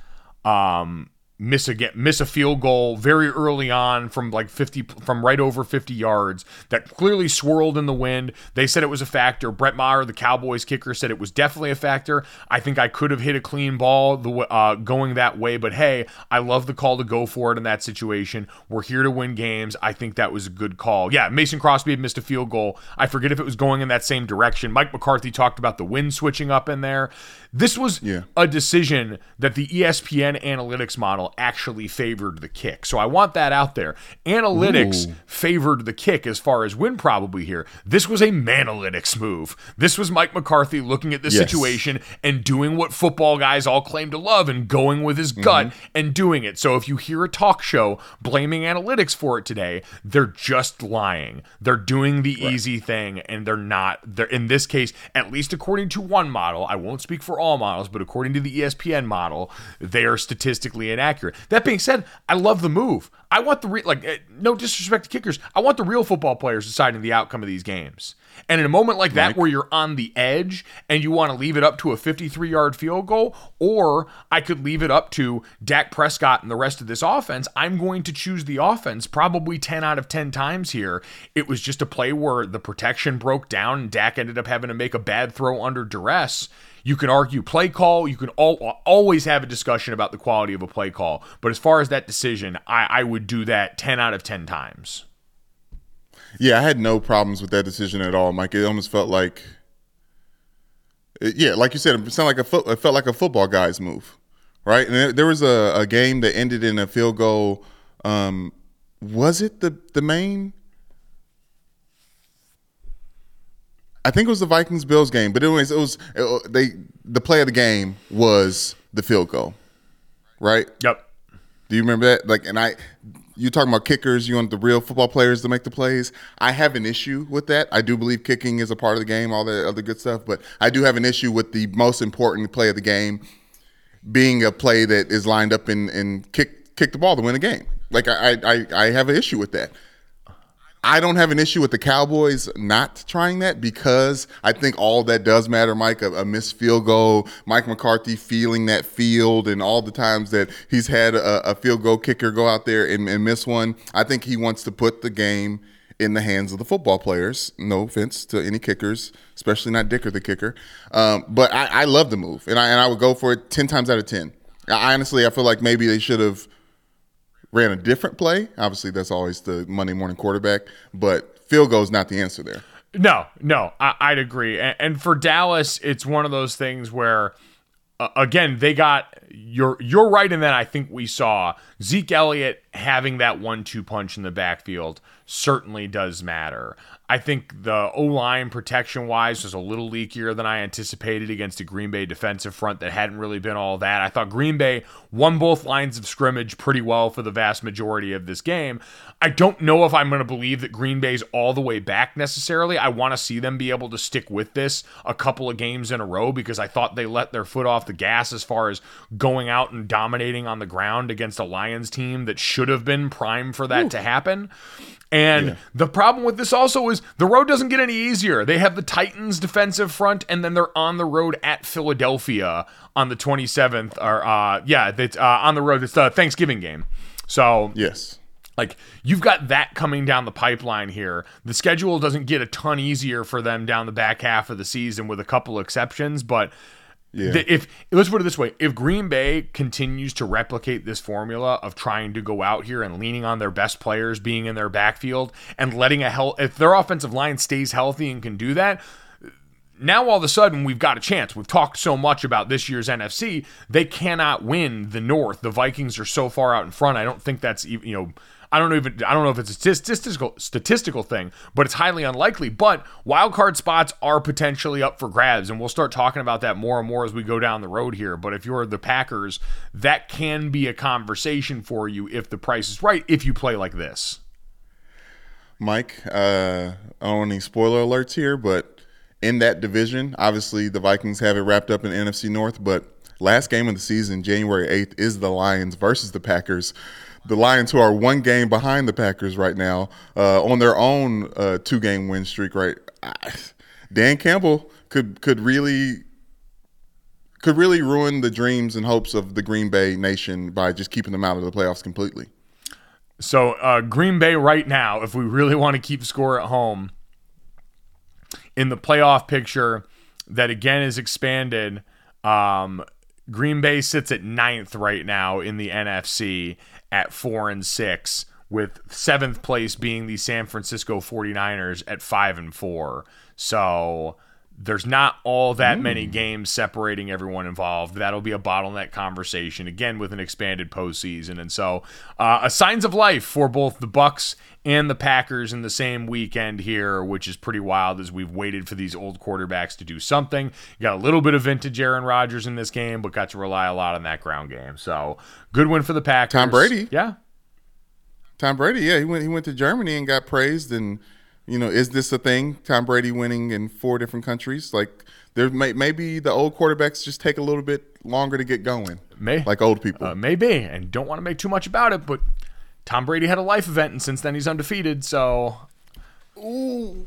Speaker 1: um, miss a get, miss a field goal very early on from like 50 from right over 50 yards that clearly swirled in the wind. They said it was a factor. Brett Maher, the Cowboys kicker, said it was definitely a factor. I think I could have hit a clean ball the uh, going that way, but hey, I love the call to go for it in that situation. We're here to win games. I think that was a good call. Yeah, Mason Crosby had missed a field goal. I forget if it was going in that same direction. Mike McCarthy talked about the wind switching up in there. This was
Speaker 3: yeah.
Speaker 1: a decision that the ESPN analytics model actually favored the kick. So I want that out there. Analytics Ooh. favored the kick as far as win probably here. This was a manalytics move. This was Mike McCarthy looking at the yes. situation and doing what football guys all claim to love and going with his gut mm-hmm. and doing it. So if you hear a talk show blaming analytics for it today, they're just lying. They're doing the right. easy thing and they're not. They're in this case, at least according to one model, I won't speak for all models, but according to the ESPN model, they are statistically inaccurate. That being said, I love the move. I want the re- like eh, no disrespect to kickers. I want the real football players deciding the outcome of these games. And in a moment like that where you're on the edge and you want to leave it up to a 53-yard field goal or I could leave it up to Dak Prescott and the rest of this offense, I'm going to choose the offense probably 10 out of 10 times here. It was just a play where the protection broke down and Dak ended up having to make a bad throw under duress you can argue play call. You can all, always have a discussion about the quality of a play call. But as far as that decision, I, I would do that 10 out of 10 times.
Speaker 3: Yeah, I had no problems with that decision at all, Mike. It almost felt like, yeah, like you said, it sounded like a foot, it felt like a football guy's move, right? And there was a, a game that ended in a field goal. Um, was it the the main I think it was the Vikings Bills game, but anyways, it was it, they the play of the game was the field goal, right?
Speaker 1: Yep.
Speaker 3: Do you remember that? Like, and I, you talking about kickers? You want the real football players to make the plays? I have an issue with that. I do believe kicking is a part of the game, all the other good stuff, but I do have an issue with the most important play of the game being a play that is lined up and and kick kick the ball to win a game. Like I I I have an issue with that. I don't have an issue with the Cowboys not trying that because I think all that does matter, Mike. A, a missed field goal, Mike McCarthy feeling that field, and all the times that he's had a, a field goal kicker go out there and, and miss one. I think he wants to put the game in the hands of the football players. No offense to any kickers, especially not Dicker the kicker. Um, but I, I, love the move, and I and I would go for it ten times out of ten. I, honestly, I feel like maybe they should have ran a different play. Obviously, that's always the Monday morning quarterback, but field goal is not the answer there.
Speaker 1: No, no, I, would agree. And, and, for Dallas, it's one of those things where, uh, again, they got you're you're right in that. I think we saw Zeke Elliott having that one-two punch in the backfield certainly does matter. I think the O line protection wise was a little leakier than I anticipated against a Green Bay defensive front that hadn't really been all that. I thought Green Bay won both lines of scrimmage pretty well for the vast majority of this game. I don't know if I'm going to believe that Green Bay's all the way back necessarily. I want to see them be able to stick with this a couple of games in a row because I thought they let their foot off the gas as far as going out and dominating on the ground against a Lions team that should have been prime for that Ooh. to happen. And yeah. the problem with this also is the road doesn't get any easier. They have the Titans defensive front, and then they're on the road at Philadelphia on the 27th. Or uh, yeah, that's uh, on the road. It's the Thanksgiving game. So
Speaker 3: yes,
Speaker 1: like you've got that coming down the pipeline here. The schedule doesn't get a ton easier for them down the back half of the season, with a couple exceptions, but yeah. If let's put it this way, if Green Bay continues to replicate this formula of trying to go out here and leaning on their best players being in their backfield and letting a hell if their offensive line stays healthy and can do that, now all of a sudden we've got a chance. We've talked so much about this year's NFC, they cannot win the North. The Vikings are so far out in front. I don't think that's you know, I don't even I don't know if it's a statistical statistical thing, but it's highly unlikely. But wild card spots are potentially up for grabs, and we'll start talking about that more and more as we go down the road here. But if you're the Packers, that can be a conversation for you if the price is right. If you play like this,
Speaker 3: Mike, uh, I don't want any spoiler alerts here, but in that division, obviously the Vikings have it wrapped up in NFC North, but last game of the season, January 8th, is the Lions versus the Packers the Lions, who are one game behind the Packers right now, uh, on their own uh, two game win streak, right? Dan Campbell could could really could really ruin the dreams and hopes of the Green Bay nation by just keeping them out of the playoffs completely.
Speaker 1: So uh, Green Bay right now, if we really want to keep score at home, in the playoff picture that again is expanded, um, Green Bay sits at ninth right now in the NFC at four and six, with seventh place being the San Francisco 49ers at five and four. So there's not all that many games separating everyone involved. That'll be a bottleneck conversation again with an expanded postseason, and so uh, a signs of life for both the Bucs and the Packers in the same weekend here, which is pretty wild as we've waited for these old quarterbacks to do something. You got a little bit of vintage Aaron Rodgers in this game, but got to rely a lot on that ground game. So good win for the Packers.
Speaker 3: Tom Brady,
Speaker 1: yeah.
Speaker 3: Tom Brady, yeah, he went he went to Germany and got praised and you know, is this a thing? Tom Brady winning in four different countries? Like, there may maybe the old quarterbacks just take a little bit longer to get going.
Speaker 1: May
Speaker 3: like old people,
Speaker 1: uh, maybe, and don't want to make too much about it. But Tom Brady had a life event, and since then he's undefeated. So,
Speaker 3: ooh.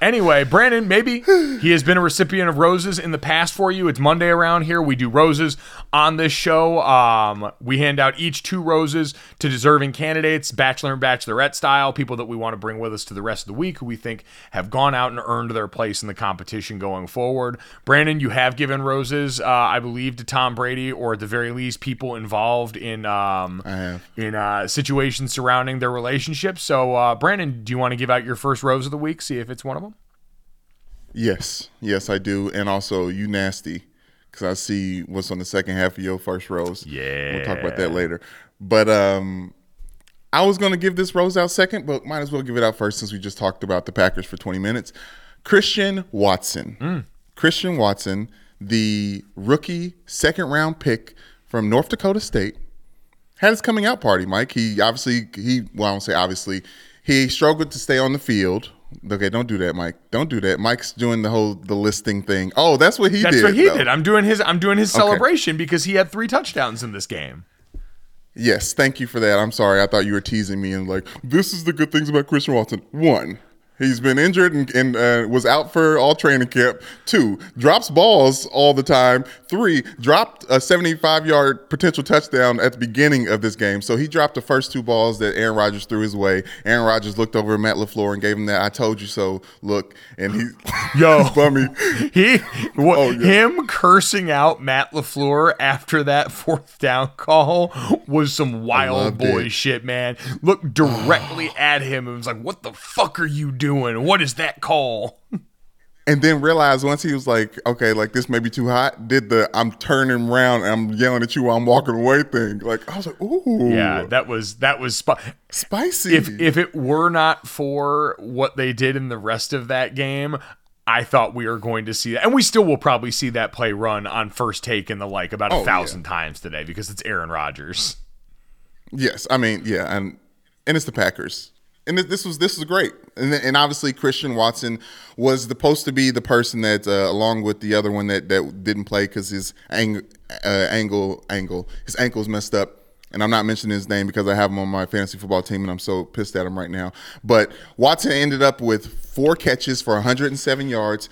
Speaker 1: Anyway, Brandon, maybe he has been a recipient of roses in the past for you. It's Monday around here. We do roses on this show. Um, we hand out each two roses to deserving candidates, bachelor and bachelorette style, people that we want to bring with us to the rest of the week who we think have gone out and earned their place in the competition going forward. Brandon, you have given roses, uh, I believe, to Tom Brady, or at the very least, people involved in um, in uh, situations surrounding their relationship. So, uh, Brandon, do you want to give out your first rose of the week? See if it's one of them.
Speaker 3: Yes, yes, I do, and also you nasty because I see what's on the second half of your first rose.
Speaker 1: Yeah,
Speaker 3: we'll talk about that later. But um, I was going to give this rose out second, but might as well give it out first since we just talked about the Packers for 20 minutes. Christian Watson,
Speaker 1: mm.
Speaker 3: Christian Watson, the rookie second round pick from North Dakota State, had his coming out party. Mike, he obviously he well, I won't say obviously he struggled to stay on the field Okay, don't do that, Mike. Don't do that. Mike's doing the whole the listing thing. Oh, that's what he
Speaker 1: that's
Speaker 3: did.
Speaker 1: That's what he
Speaker 3: though.
Speaker 1: did. I'm doing his I'm doing his celebration okay. because he had three touchdowns in this game.
Speaker 3: Yes, thank you for that. I'm sorry. I thought you were teasing me and like this is the good things about Christian Watson. One, He's been injured and, and uh, was out for all training camp. Two, drops balls all the time. Three, dropped a 75 yard potential touchdown at the beginning of this game. So he dropped the first two balls that Aaron Rodgers threw his way. Aaron Rodgers looked over at Matt LaFleur and gave him that I told you so look. And he,
Speaker 1: yo,
Speaker 3: bummy.
Speaker 1: He, what, oh, yeah. him cursing out Matt LaFleur after that fourth down call was some wild boy it. shit, man. Looked directly at him and was like, what the fuck are you doing? Doing? What is that call?
Speaker 3: and then realized once he was like, okay, like this may be too hot, did the I'm turning around and I'm yelling at you while I'm walking away thing. Like I was like, ooh.
Speaker 1: Yeah, that was that was sp-
Speaker 3: spicy.
Speaker 1: If if it were not for what they did in the rest of that game, I thought we were going to see that. And we still will probably see that play run on first take and the like about a oh, thousand yeah. times today because it's Aaron Rodgers.
Speaker 3: Yes. I mean, yeah, and and it's the Packers and this was this was great, and, and obviously Christian Watson was supposed to be the person that, uh, along with the other one that that didn't play because his ang- uh, angle angle his ankle's messed up. And I'm not mentioning his name because I have him on my fantasy football team, and I'm so pissed at him right now. But Watson ended up with four catches for 107 yards,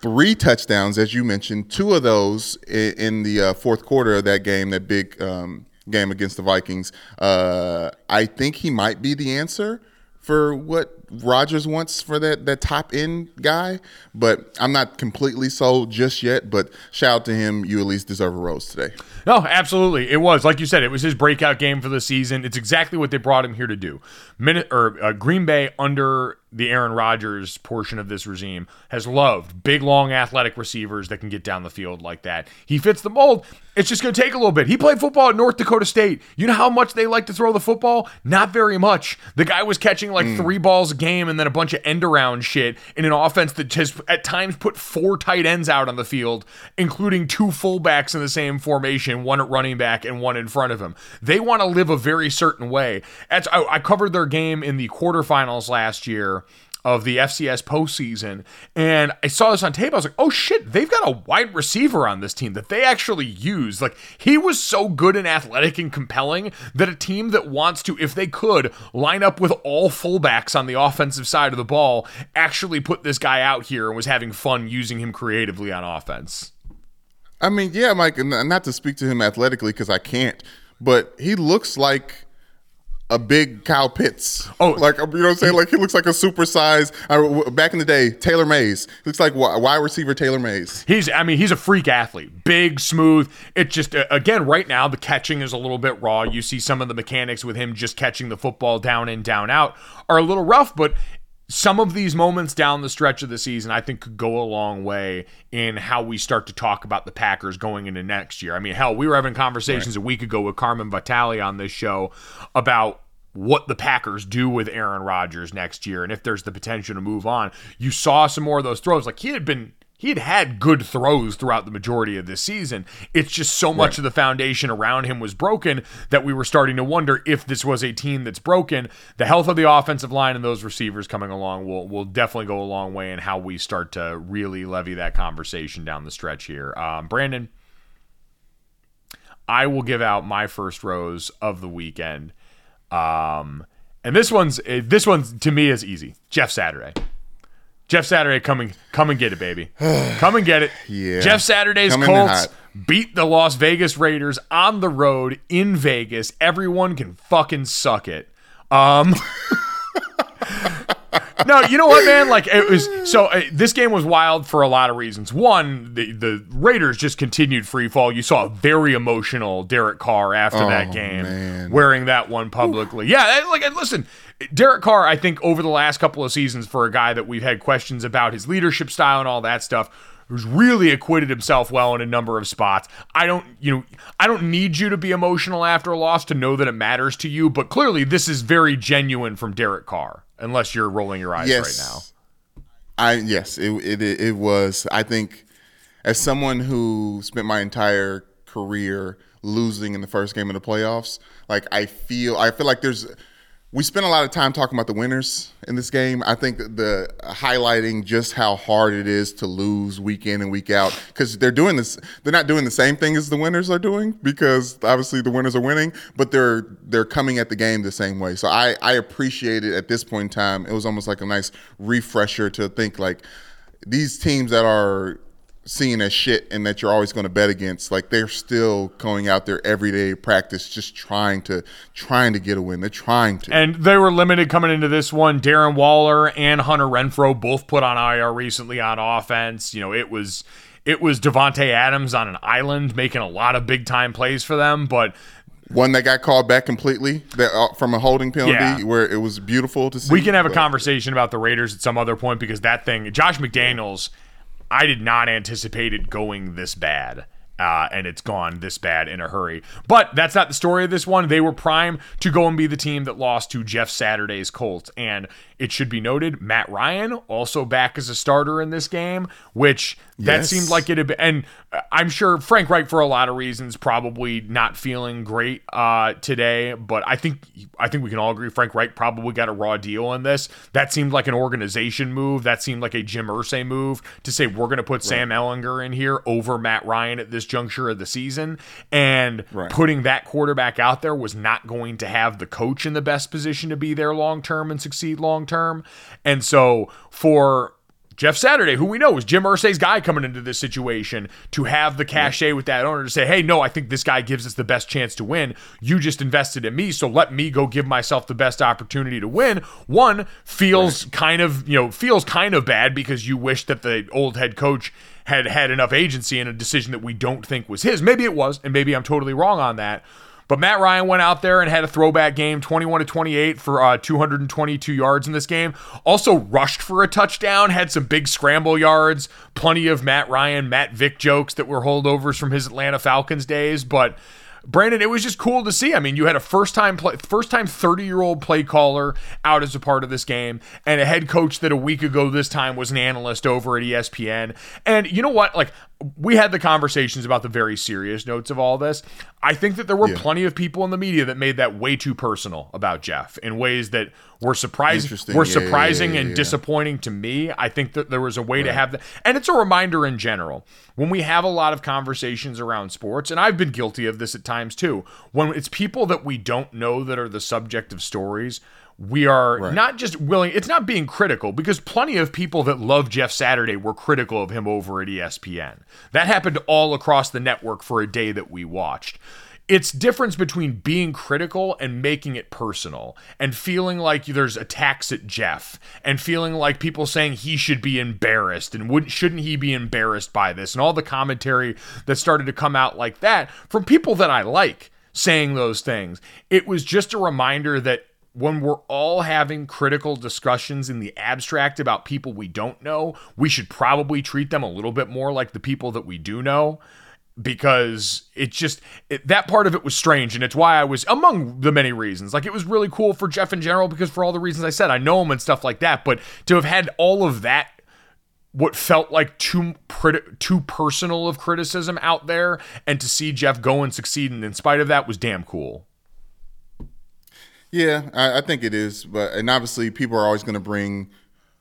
Speaker 3: three touchdowns, as you mentioned, two of those in, in the uh, fourth quarter of that game, that big um, game against the Vikings. Uh, I think he might be the answer for what Rodgers wants for that that top end guy, but I'm not completely sold just yet. But shout out to him. You at least deserve a rose today.
Speaker 1: No, absolutely. It was like you said. It was his breakout game for the season. It's exactly what they brought him here to do. Minute or uh, Green Bay under the Aaron Rodgers portion of this regime has loved big, long, athletic receivers that can get down the field like that. He fits the mold. It's just going to take a little bit. He played football at North Dakota State. You know how much they like to throw the football? Not very much. The guy was catching like mm. three balls a game and then a bunch of end around shit in an offense that has at times put four tight ends out on the field, including two fullbacks in the same formation, one at running back and one in front of him. They want to live a very certain way. As I, I covered their game in the quarterfinals last year of the FCS postseason. And I saw this on tape. I was like, oh shit, they've got a wide receiver on this team that they actually use. Like, he was so good and athletic and compelling that a team that wants to, if they could, line up with all fullbacks on the offensive side of the ball, actually put this guy out here and was having fun using him creatively on offense.
Speaker 3: I mean, yeah, Mike, not to speak to him athletically because I can't, but he looks like a big Kyle Pitts. Oh, like you know what I'm saying? Like he looks like a supersized. Uh, back in the day, Taylor Mays looks like wide receiver Taylor Mays.
Speaker 1: He's, I mean, he's a freak athlete, big, smooth. It just uh, again, right now the catching is a little bit raw. You see some of the mechanics with him just catching the football down in, down out are a little rough, but some of these moments down the stretch of the season, I think, could go a long way in how we start to talk about the Packers going into next year. I mean, hell, we were having conversations right. a week ago with Carmen Vitale on this show about what the Packers do with Aaron Rodgers next year and if there's the potential to move on. You saw some more of those throws. Like he had been he had had good throws throughout the majority of this season. It's just so much right. of the foundation around him was broken that we were starting to wonder if this was a team that's broken. The health of the offensive line and those receivers coming along will will definitely go a long way in how we start to really levy that conversation down the stretch here. Um, Brandon, I will give out my first rose of the weekend. Um, and this one's this one's to me is easy. Jeff Saturday. Jeff Saturday, come and come and get it, baby. come and get it.
Speaker 3: Yeah.
Speaker 1: Jeff Saturday's Colts beat the Las Vegas Raiders on the road in Vegas. Everyone can fucking suck it. Um, no, you know what, man? Like it was so. Uh, this game was wild for a lot of reasons. One, the the Raiders just continued free fall. You saw a very emotional Derek Carr after oh, that game, man. wearing that one publicly. Yeah, like listen, Derek Carr. I think over the last couple of seasons, for a guy that we've had questions about his leadership style and all that stuff who's really acquitted himself well in a number of spots. I don't, you know, I don't need you to be emotional after a loss to know that it matters to you, but clearly this is very genuine from Derek Carr unless you're rolling your eyes yes. right now.
Speaker 3: I yes, it, it it was. I think as someone who spent my entire career losing in the first game of the playoffs, like I feel I feel like there's we spent a lot of time talking about the winners in this game. I think the highlighting just how hard it is to lose week in and week out because they're doing this. They're not doing the same thing as the winners are doing because obviously the winners are winning, but they're they're coming at the game the same way. So I I appreciate it at this point in time. It was almost like a nice refresher to think like these teams that are seen as shit and that you're always going to bet against like they're still going out there every day practice just trying to trying to get a win they're trying to
Speaker 1: and they were limited coming into this one darren waller and hunter renfrow both put on ir recently on offense you know it was it was davante adams on an island making a lot of big time plays for them but
Speaker 3: one that got called back completely that, uh, from a holding penalty yeah. where it was beautiful to see.
Speaker 1: We can have a conversation about the Raiders at some other point because that thing, Josh McDaniels I did not anticipate it going this bad. Uh, and it's gone this bad in a hurry. But that's not the story of this one. They were prime to go and be the team that lost to Jeff Saturday's Colts. And it should be noted, Matt Ryan also back as a starter in this game, which that yes. seemed like it had been. And I'm sure Frank Reich, for a lot of reasons, probably not feeling great uh, today. But I think I think we can all agree Frank Reich probably got a raw deal in this. That seemed like an organization move. That seemed like a Jim Irsay move to say we're going to put right. Sam Ehlinger in here over Matt Ryan at this juncture of the season. And right. putting that quarterback out there was not going to have the coach in the best position to be there long term and succeed long term. And so for Jeff Saturday, who we know is Jim Irsay's guy coming into this situation, to have the cachet with that owner to say, hey, no, I think this guy gives us the best chance to win. You just invested in me, so let me go give myself the best opportunity to win. One feels right. kind of, you know, feels kind of bad because you wish that the old head coach had had enough agency in a decision that we don't think was his. Maybe it was, and maybe I'm totally wrong on that. But Matt Ryan went out there and had a throwback game, 21 to 28 for uh, 222 yards in this game. Also rushed for a touchdown, had some big scramble yards, plenty of Matt Ryan, Matt Vick jokes that were holdovers from his Atlanta Falcons days. But Brandon, it was just cool to see. I mean, you had a first time play, first time 30 year old play caller out as a part of this game, and a head coach that a week ago this time was an analyst over at ESPN. And you know what? Like, we had the conversations about the very serious notes of all this. I think that there were yeah. plenty of people in the media that made that way too personal about Jeff in ways that were surprising, were yeah, surprising yeah, and disappointing to me. I think that there was a way right. to have that, and it's a reminder in general when we have a lot of conversations around sports, and I've been guilty of this at times too. When it's people that we don't know that are the subject of stories we are right. not just willing it's not being critical because plenty of people that love Jeff Saturday were critical of him over at ESPN. That happened all across the network for a day that we watched. It's difference between being critical and making it personal and feeling like there's attacks at Jeff and feeling like people saying he should be embarrassed and wouldn't shouldn't he be embarrassed by this and all the commentary that started to come out like that from people that I like saying those things. It was just a reminder that when we're all having critical discussions in the abstract about people we don't know, we should probably treat them a little bit more like the people that we do know because it just it, that part of it was strange and it's why I was among the many reasons like it was really cool for Jeff in general because for all the reasons I said I know him and stuff like that but to have had all of that what felt like too too personal of criticism out there and to see Jeff go and succeed and in spite of that was damn cool.
Speaker 3: Yeah, I, I think it is, but and obviously people are always going to bring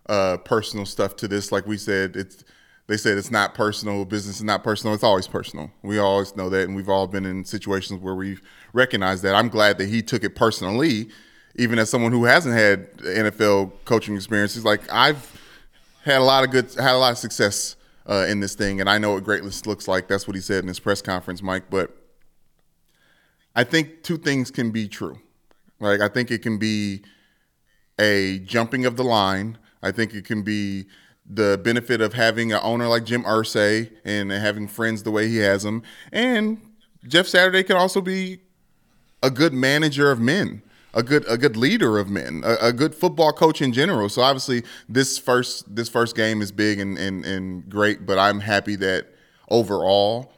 Speaker 3: uh, personal stuff to this. Like we said, it's they said it's not personal. Business is not personal. It's always personal. We always know that, and we've all been in situations where we've recognized that. I'm glad that he took it personally, even as someone who hasn't had NFL coaching experience. He's like I've had a lot of good, had a lot of success uh, in this thing, and I know what greatness looks like. That's what he said in his press conference, Mike. But I think two things can be true. Like I think it can be a jumping of the line. I think it can be the benefit of having an owner like Jim Irsay and having friends the way he has them. And Jeff Saturday can also be a good manager of men, a good a good leader of men, a, a, good football coach in general. So obviously this first this first game is big and, and and great, but I'm happy that overall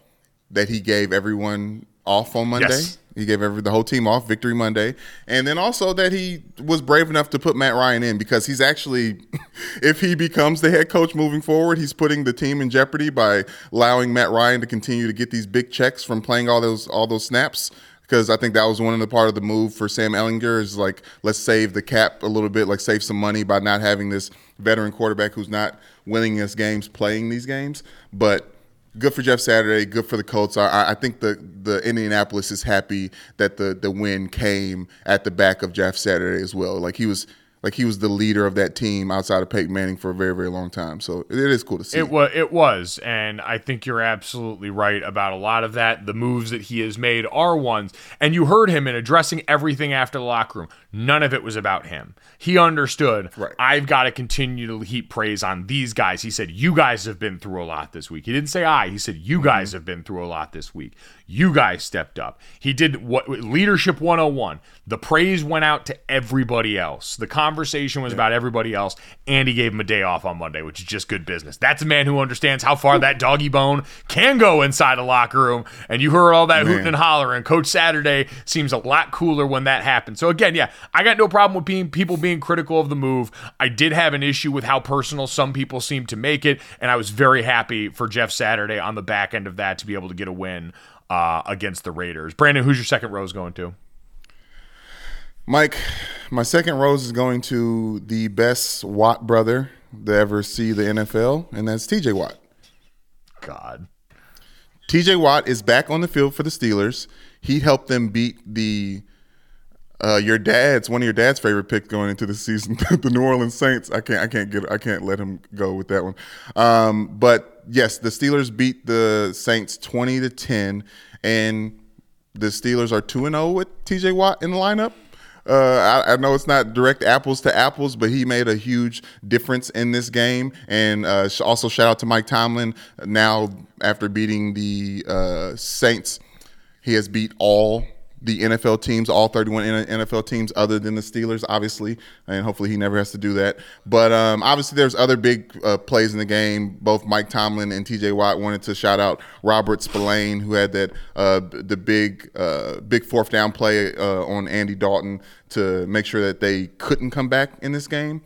Speaker 3: that he gave everyone off on Monday. Yes. He gave every, the whole team off Victory Monday, and then also that he was brave enough to put Matt Ryan in because he's actually, if he becomes the head coach moving forward, he's putting the team in jeopardy by allowing Matt Ryan to continue to get these big checks from playing all those all those snaps. Because I think that was one of the part of the move for Sam Ehlinger is like let's save the cap a little bit, like save some money by not having this veteran quarterback who's not winning us games playing these games, but good for Jeff Saturday. Good for the Colts. I, I, think the the Indianapolis is happy that the the win came at the back of Jeff Saturday as well. Like he was like he was the leader of that team outside of Peyton Manning for a very very long time. So it is cool to see.
Speaker 1: It was it was, and I think you're absolutely right about a lot of that. The moves that he has made are ones, and you heard him in addressing everything after the locker room. None of it was about him. He understood. Right. I've got to continue to heap praise on these guys. He said, "You guys have been through a lot this week." He didn't say I. He said, "You guys mm-hmm. have been through a lot this week. You guys stepped up." He did what leadership 101. The praise went out to everybody else. The conversation was yeah. about everybody else, and he gave him a day off on Monday, which is just good business. That's a man who understands how far that doggy bone can go inside a locker room. And you heard all that man. hooting and hollering. Coach Saturday seems a lot cooler when that happens. So again, yeah, I got no problem with being people being critical of the move. I did have an issue with how personal some people seem to make it, and I was very happy for Jeff Saturday on the back end of that to be able to get a win uh, against the Raiders. Brandon, who's your second rose going to?
Speaker 3: Mike, my second rose is going to the best Watt brother to ever see the NFL, and that's TJ Watt.
Speaker 1: God.
Speaker 3: TJ Watt is back on the field for the Steelers. He helped them beat the uh, your dad's one of your dad's favorite picks going into the season, the New Orleans Saints. I can't I can't get I can't let him go with that one. Um, but yes, the Steelers beat the Saints twenty to ten, and the Steelers are two and zero with T.J. Watt in the lineup. Uh, I, I, know it's not direct apples to apples, but he made a huge difference in this game. And uh, also shout out to Mike Tomlin. Now, after beating the uh, Saints, he has beat all the NFL teams, all 31 NFL teams, other than the Steelers, obviously, and hopefully he never has to do that. But um, obviously, there's other big uh, plays in the game. Both Mike Tomlin and T.J. Watt wanted to shout out Robert Spillane, who had that uh, the big uh, big fourth down play uh, on Andy Dalton to make sure that they couldn't come back in this game.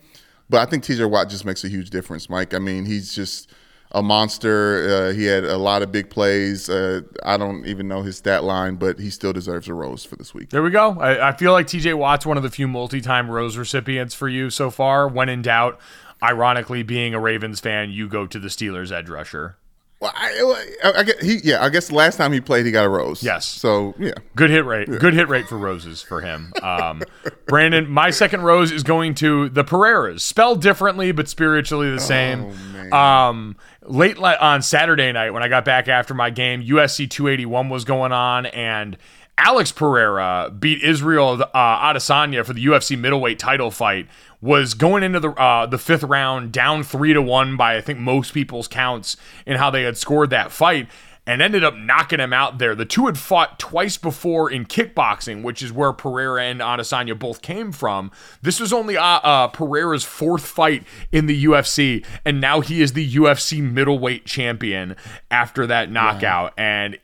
Speaker 3: But I think T.J. Watt just makes a huge difference, Mike. I mean, he's just a monster. Uh, he had a lot of big plays. Uh, I don't even know his stat line, but he still deserves a rose for this week.
Speaker 1: There we go. I, I feel like TJ Watt's one of the few multi-time rose recipients for you so far. When in doubt, ironically, being a Ravens fan, you go to the Steelers edge rusher.
Speaker 3: Well, I, I, I guess he, yeah, I guess last time he played, he got a rose.
Speaker 1: Yes.
Speaker 3: So yeah,
Speaker 1: good hit rate. Yeah. Good hit rate for roses for him. Um, Brandon, my second rose is going to the Pereiras, spelled differently but spiritually the same. Oh, um, late on Saturday night when I got back after my game, UFC 281 was going on and. Alex Pereira beat Israel uh, Adesanya for the UFC middleweight title fight was going into the uh, the fifth round down three to one by I think most people's counts in how they had scored that fight and ended up knocking him out there. The two had fought twice before in kickboxing, which is where Pereira and Adesanya both came from. This was only uh, uh, Pereira's fourth fight in the UFC, and now he is the UFC middleweight champion after that knockout. And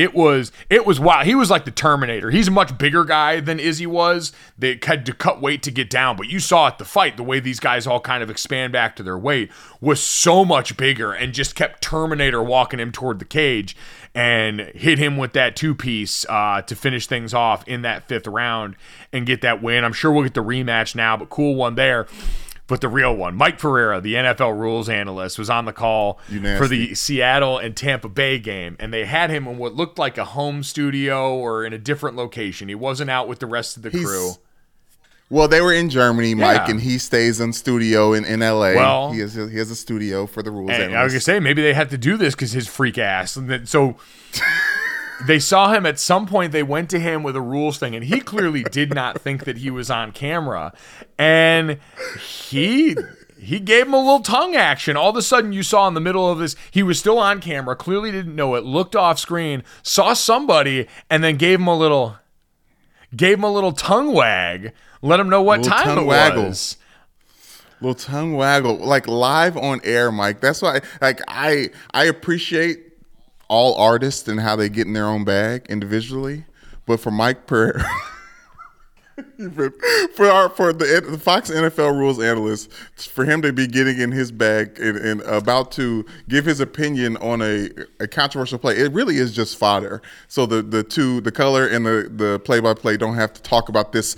Speaker 1: it was it was wow. He was like the Terminator. He's a much bigger guy than Izzy was. They had to cut weight to get down, but you saw at the fight the way these guys all kind of expand back to their weight was so much bigger and just kept Terminator walking him toward the cage and hit him with that two piece uh, to finish things off in that fifth round and get that win. I'm sure we'll get the rematch now, but cool one there. But the real one, Mike Pereira, the NFL rules analyst, was on the call for the Seattle and Tampa Bay game, and they had him in what looked like a home studio or in a different location. He wasn't out with the rest of the He's, crew.
Speaker 3: Well, they were in Germany, Mike, yeah. and he stays in studio in, in LA. Well, he has he has a studio for the rules.
Speaker 1: I was gonna say maybe they had to do this because his freak ass. So they saw him at some point. They went to him with a rules thing, and he clearly did not think that he was on camera, and he he gave him a little tongue action. All of a sudden, you saw in the middle of this, he was still on camera, clearly didn't know it, looked off screen, saw somebody, and then gave him a little, gave him a little tongue wag, let him know what time it waggle. was.
Speaker 3: Little tongue waggle, like live on air, Mike. That's why, like, I I appreciate all artists and how they get in their own bag individually, but for Mike Pereira. for our for the, the Fox NFL rules analyst, for him to be getting in his bag and, and about to give his opinion on a, a controversial play, it really is just fodder. So the the two, the color and the the play by play, don't have to talk about this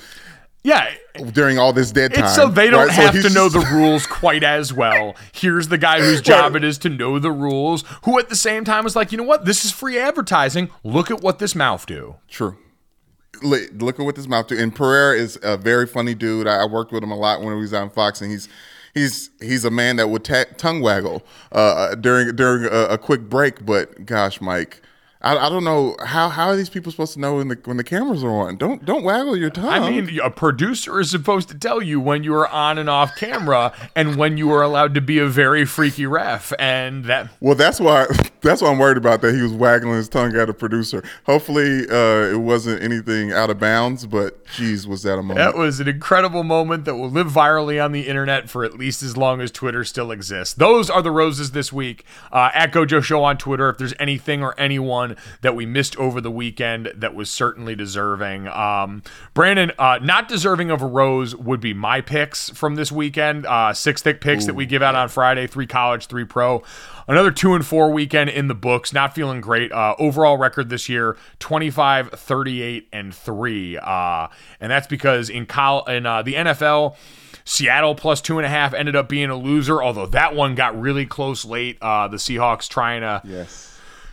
Speaker 1: yeah.
Speaker 3: During all this dead time.
Speaker 1: It's so they don't right? have so to know the rules quite as well. Here's the guy whose job it is to know the rules, who at the same time is like, you know what? This is free advertising. Look at what this mouth do.
Speaker 3: True. Look at what this mouth do. And Pereira is a very funny dude. I worked with him a lot when he was on Fox, and he's he's he's a man that would ta- tongue waggle uh, during during a, a quick break. But gosh, Mike I, I don't know how how are these people supposed to know when the when the cameras are on? Don't don't waggle your tongue.
Speaker 1: I mean, a producer is supposed to tell you when you are on and off camera and when you are allowed to be a very freaky ref. And that
Speaker 3: well, that's why that's why I'm worried about that. He was waggling his tongue at a producer. Hopefully, uh, it wasn't anything out of bounds. But geez, was that a moment?
Speaker 1: That was an incredible moment that will live virally on the internet for at least as long as Twitter still exists. Those are the roses this week. Uh, at Gojo Show on Twitter. If there's anything or anyone that we missed over the weekend that was certainly deserving. Um, Brandon, uh, not deserving of a rose would be my picks from this weekend. Uh, six thick picks Ooh, that we give out on Friday, three college, three pro. Another two and four weekend in the books. Not feeling great. Uh, overall record this year 25, 38, and three. Uh, and that's because in, col- in uh, the NFL, Seattle plus two and a half ended up being a loser, although that one got really close late. Uh, the Seahawks trying to
Speaker 3: yes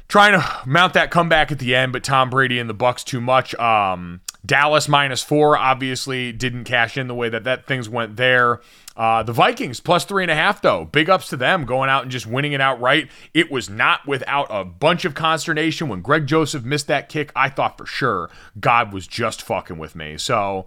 Speaker 1: trying to mount that comeback at the end, but Tom Brady and the Bucs too much. Um, Dallas minus four obviously didn't cash in the way that that things went there. Uh, the Vikings plus three and a half though. Big ups to them going out and just winning it outright. It was not without a bunch of consternation when Greg Joseph missed that kick. I thought for sure God was just fucking with me. So.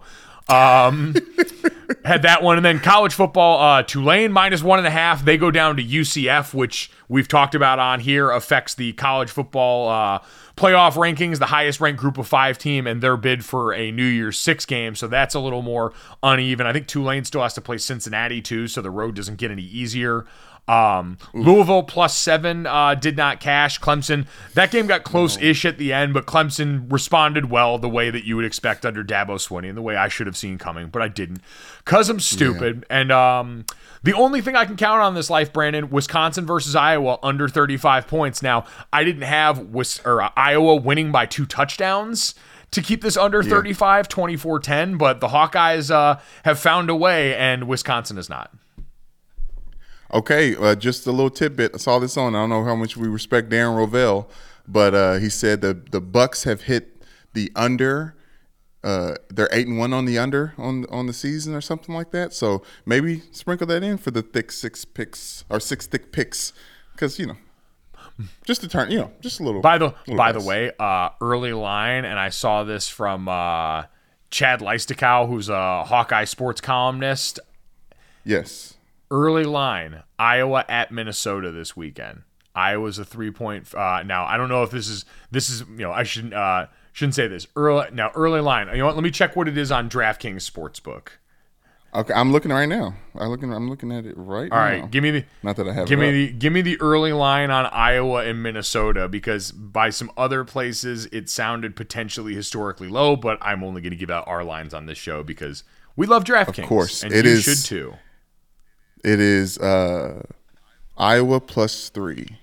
Speaker 1: Um, had that one, and then college football. Uh, Tulane minus one and a half. They go down to UCF, which we've talked about on here. Affects the college football uh, playoff rankings, the highest ranked group of five team, and their bid for a New Year's Six game. So that's a little more uneven. I think Tulane still has to play Cincinnati too, so the road doesn't get any easier. Um, Louisville plus seven uh, did not cash. Clemson, that game got close ish at the end, but Clemson responded well the way that you would expect under Dabo Swinney and the way I should have seen coming, but I didn't because I'm stupid. Yeah. And um, the only thing I can count on this life, Brandon, Wisconsin versus Iowa under 35 points. Now, I didn't have Wis- or, uh, Iowa winning by two touchdowns to keep this under yeah. 35, 24 10, but the Hawkeyes uh, have found a way, and Wisconsin is not.
Speaker 3: Okay, uh, just a little tidbit. I saw this on. I don't know how much we respect Darren Rovell, but uh, he said the the Bucs have hit the under. Uh, they're eight and one on the under on on the season or something like that. So maybe sprinkle that in for the thick six picks or six thick picks, because you know, just to turn, you know, just a little.
Speaker 1: By the by the way, uh, early line, and I saw this from uh, Chad Leistikow, who's a Hawkeye sports columnist.
Speaker 3: Yes
Speaker 1: early line Iowa at Minnesota this weekend. Iowa's a three point. Uh, now I don't know if this is this is you know I shouldn't uh, shouldn't say this early now early line. You know what? Let me check what it is on DraftKings Sportsbook.
Speaker 3: Okay, I'm looking right now. I'm looking. I'm looking at it right.
Speaker 1: All
Speaker 3: now.
Speaker 1: right, give me the.
Speaker 3: Not that I have.
Speaker 1: Give me the. Give me the early line on Iowa and Minnesota because by some other places it sounded potentially historically low, but I'm only going to give out our lines on this show because we love DraftKings.
Speaker 3: Of course,
Speaker 1: and
Speaker 3: it
Speaker 1: you
Speaker 3: is,
Speaker 1: should too.
Speaker 3: It is uh, Iowa plus three.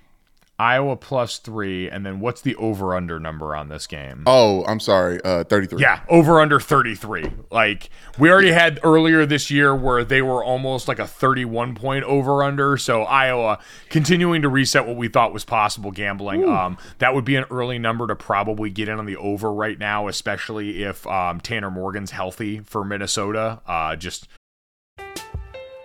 Speaker 1: Iowa plus three, and then what's the over under number on this game?
Speaker 3: Oh, I'm sorry, uh, 33.
Speaker 1: Yeah, over under 33. Like we already had earlier this year where they were almost like a 31 point over under. So Iowa continuing to reset what we thought was possible gambling. Um, that would be an early number to probably get in on the over right now, especially if um, Tanner Morgan's healthy for Minnesota. Uh, just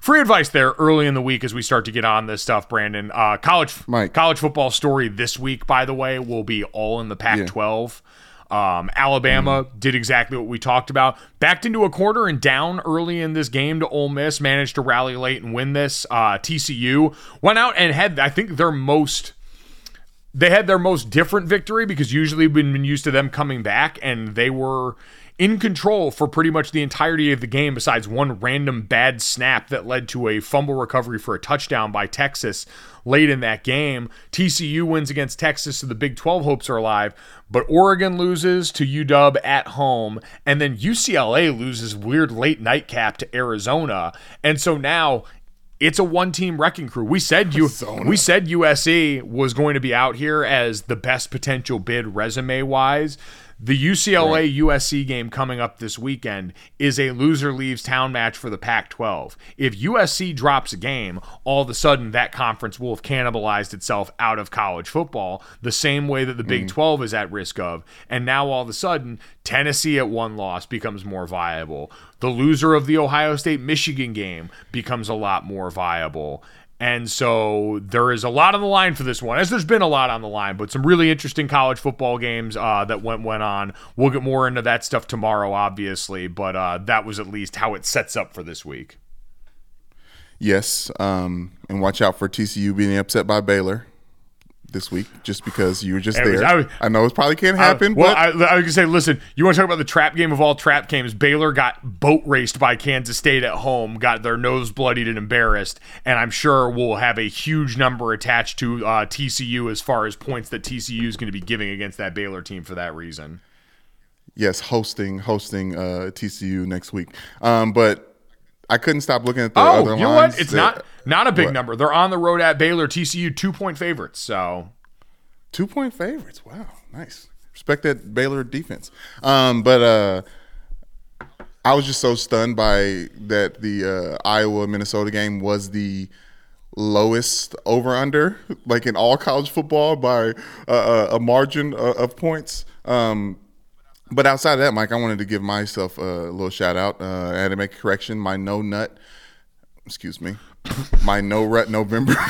Speaker 1: free advice there early in the week as we start to get on this stuff, Brandon. Uh, college
Speaker 3: Mike.
Speaker 1: college football story this week, by the way, will be all in the Pac-12. Yeah. Um, Alabama mm. did exactly what we talked about. Backed into a corner and down early in this game to Ole Miss. Managed to rally late and win this. Uh, TCU went out and had, I think, their most. They had their most different victory because usually we've been used to them coming back, and they were in control for pretty much the entirety of the game, besides one random bad snap that led to a fumble recovery for a touchdown by Texas late in that game. TCU wins against Texas, so the Big 12 hopes are alive. But Oregon loses to UW at home, and then UCLA loses weird late nightcap to Arizona. And so now it's a one-team wrecking crew. We said you we said USC was going to be out here as the best potential bid resume wise. The UCLA right. USC game coming up this weekend is a loser leaves town match for the Pac 12. If USC drops a game, all of a sudden that conference will have cannibalized itself out of college football the same way that the Big mm. 12 is at risk of. And now all of a sudden, Tennessee at one loss becomes more viable. The loser of the Ohio State Michigan game becomes a lot more viable. And so there is a lot on the line for this one, as there's been a lot on the line, but some really interesting college football games uh, that went went on. We'll get more into that stuff tomorrow, obviously, but uh, that was at least how it sets up for this week.
Speaker 3: Yes, um, and watch out for TCU being upset by Baylor this week just because you were just there. I, was, I, know it probably can't happen.
Speaker 1: I, well, I, I, was gonna say, listen, you want to talk about the trap game of all trap games? Baylor got boat raced by Kansas State at home, got their nose bloodied and embarrassed, and I'm sure we'll have a huge number attached to uh, TCU as far as points that TCU is going to be giving against that Baylor team for that reason.
Speaker 3: yes, hosting hosting uh, TCU next week. Um, but I couldn't stop looking at the
Speaker 1: oh,
Speaker 3: other
Speaker 1: you know
Speaker 3: lines.
Speaker 1: what? It's
Speaker 3: that-
Speaker 1: not not a big
Speaker 3: What?
Speaker 1: number. They're on the road at Baylor. TCU two point favorites. So
Speaker 3: Two point favorites. Wow, nice. Respect that Baylor defense. Um, but uh, I was just so stunned by that the uh, Iowa Minnesota game was the lowest over under like in all college football by uh, a margin of, of points. Um, but outside of that, Mike, I wanted to give myself a little shout out. Uh, I had to make a correction. My no nut, excuse me, my no rut November.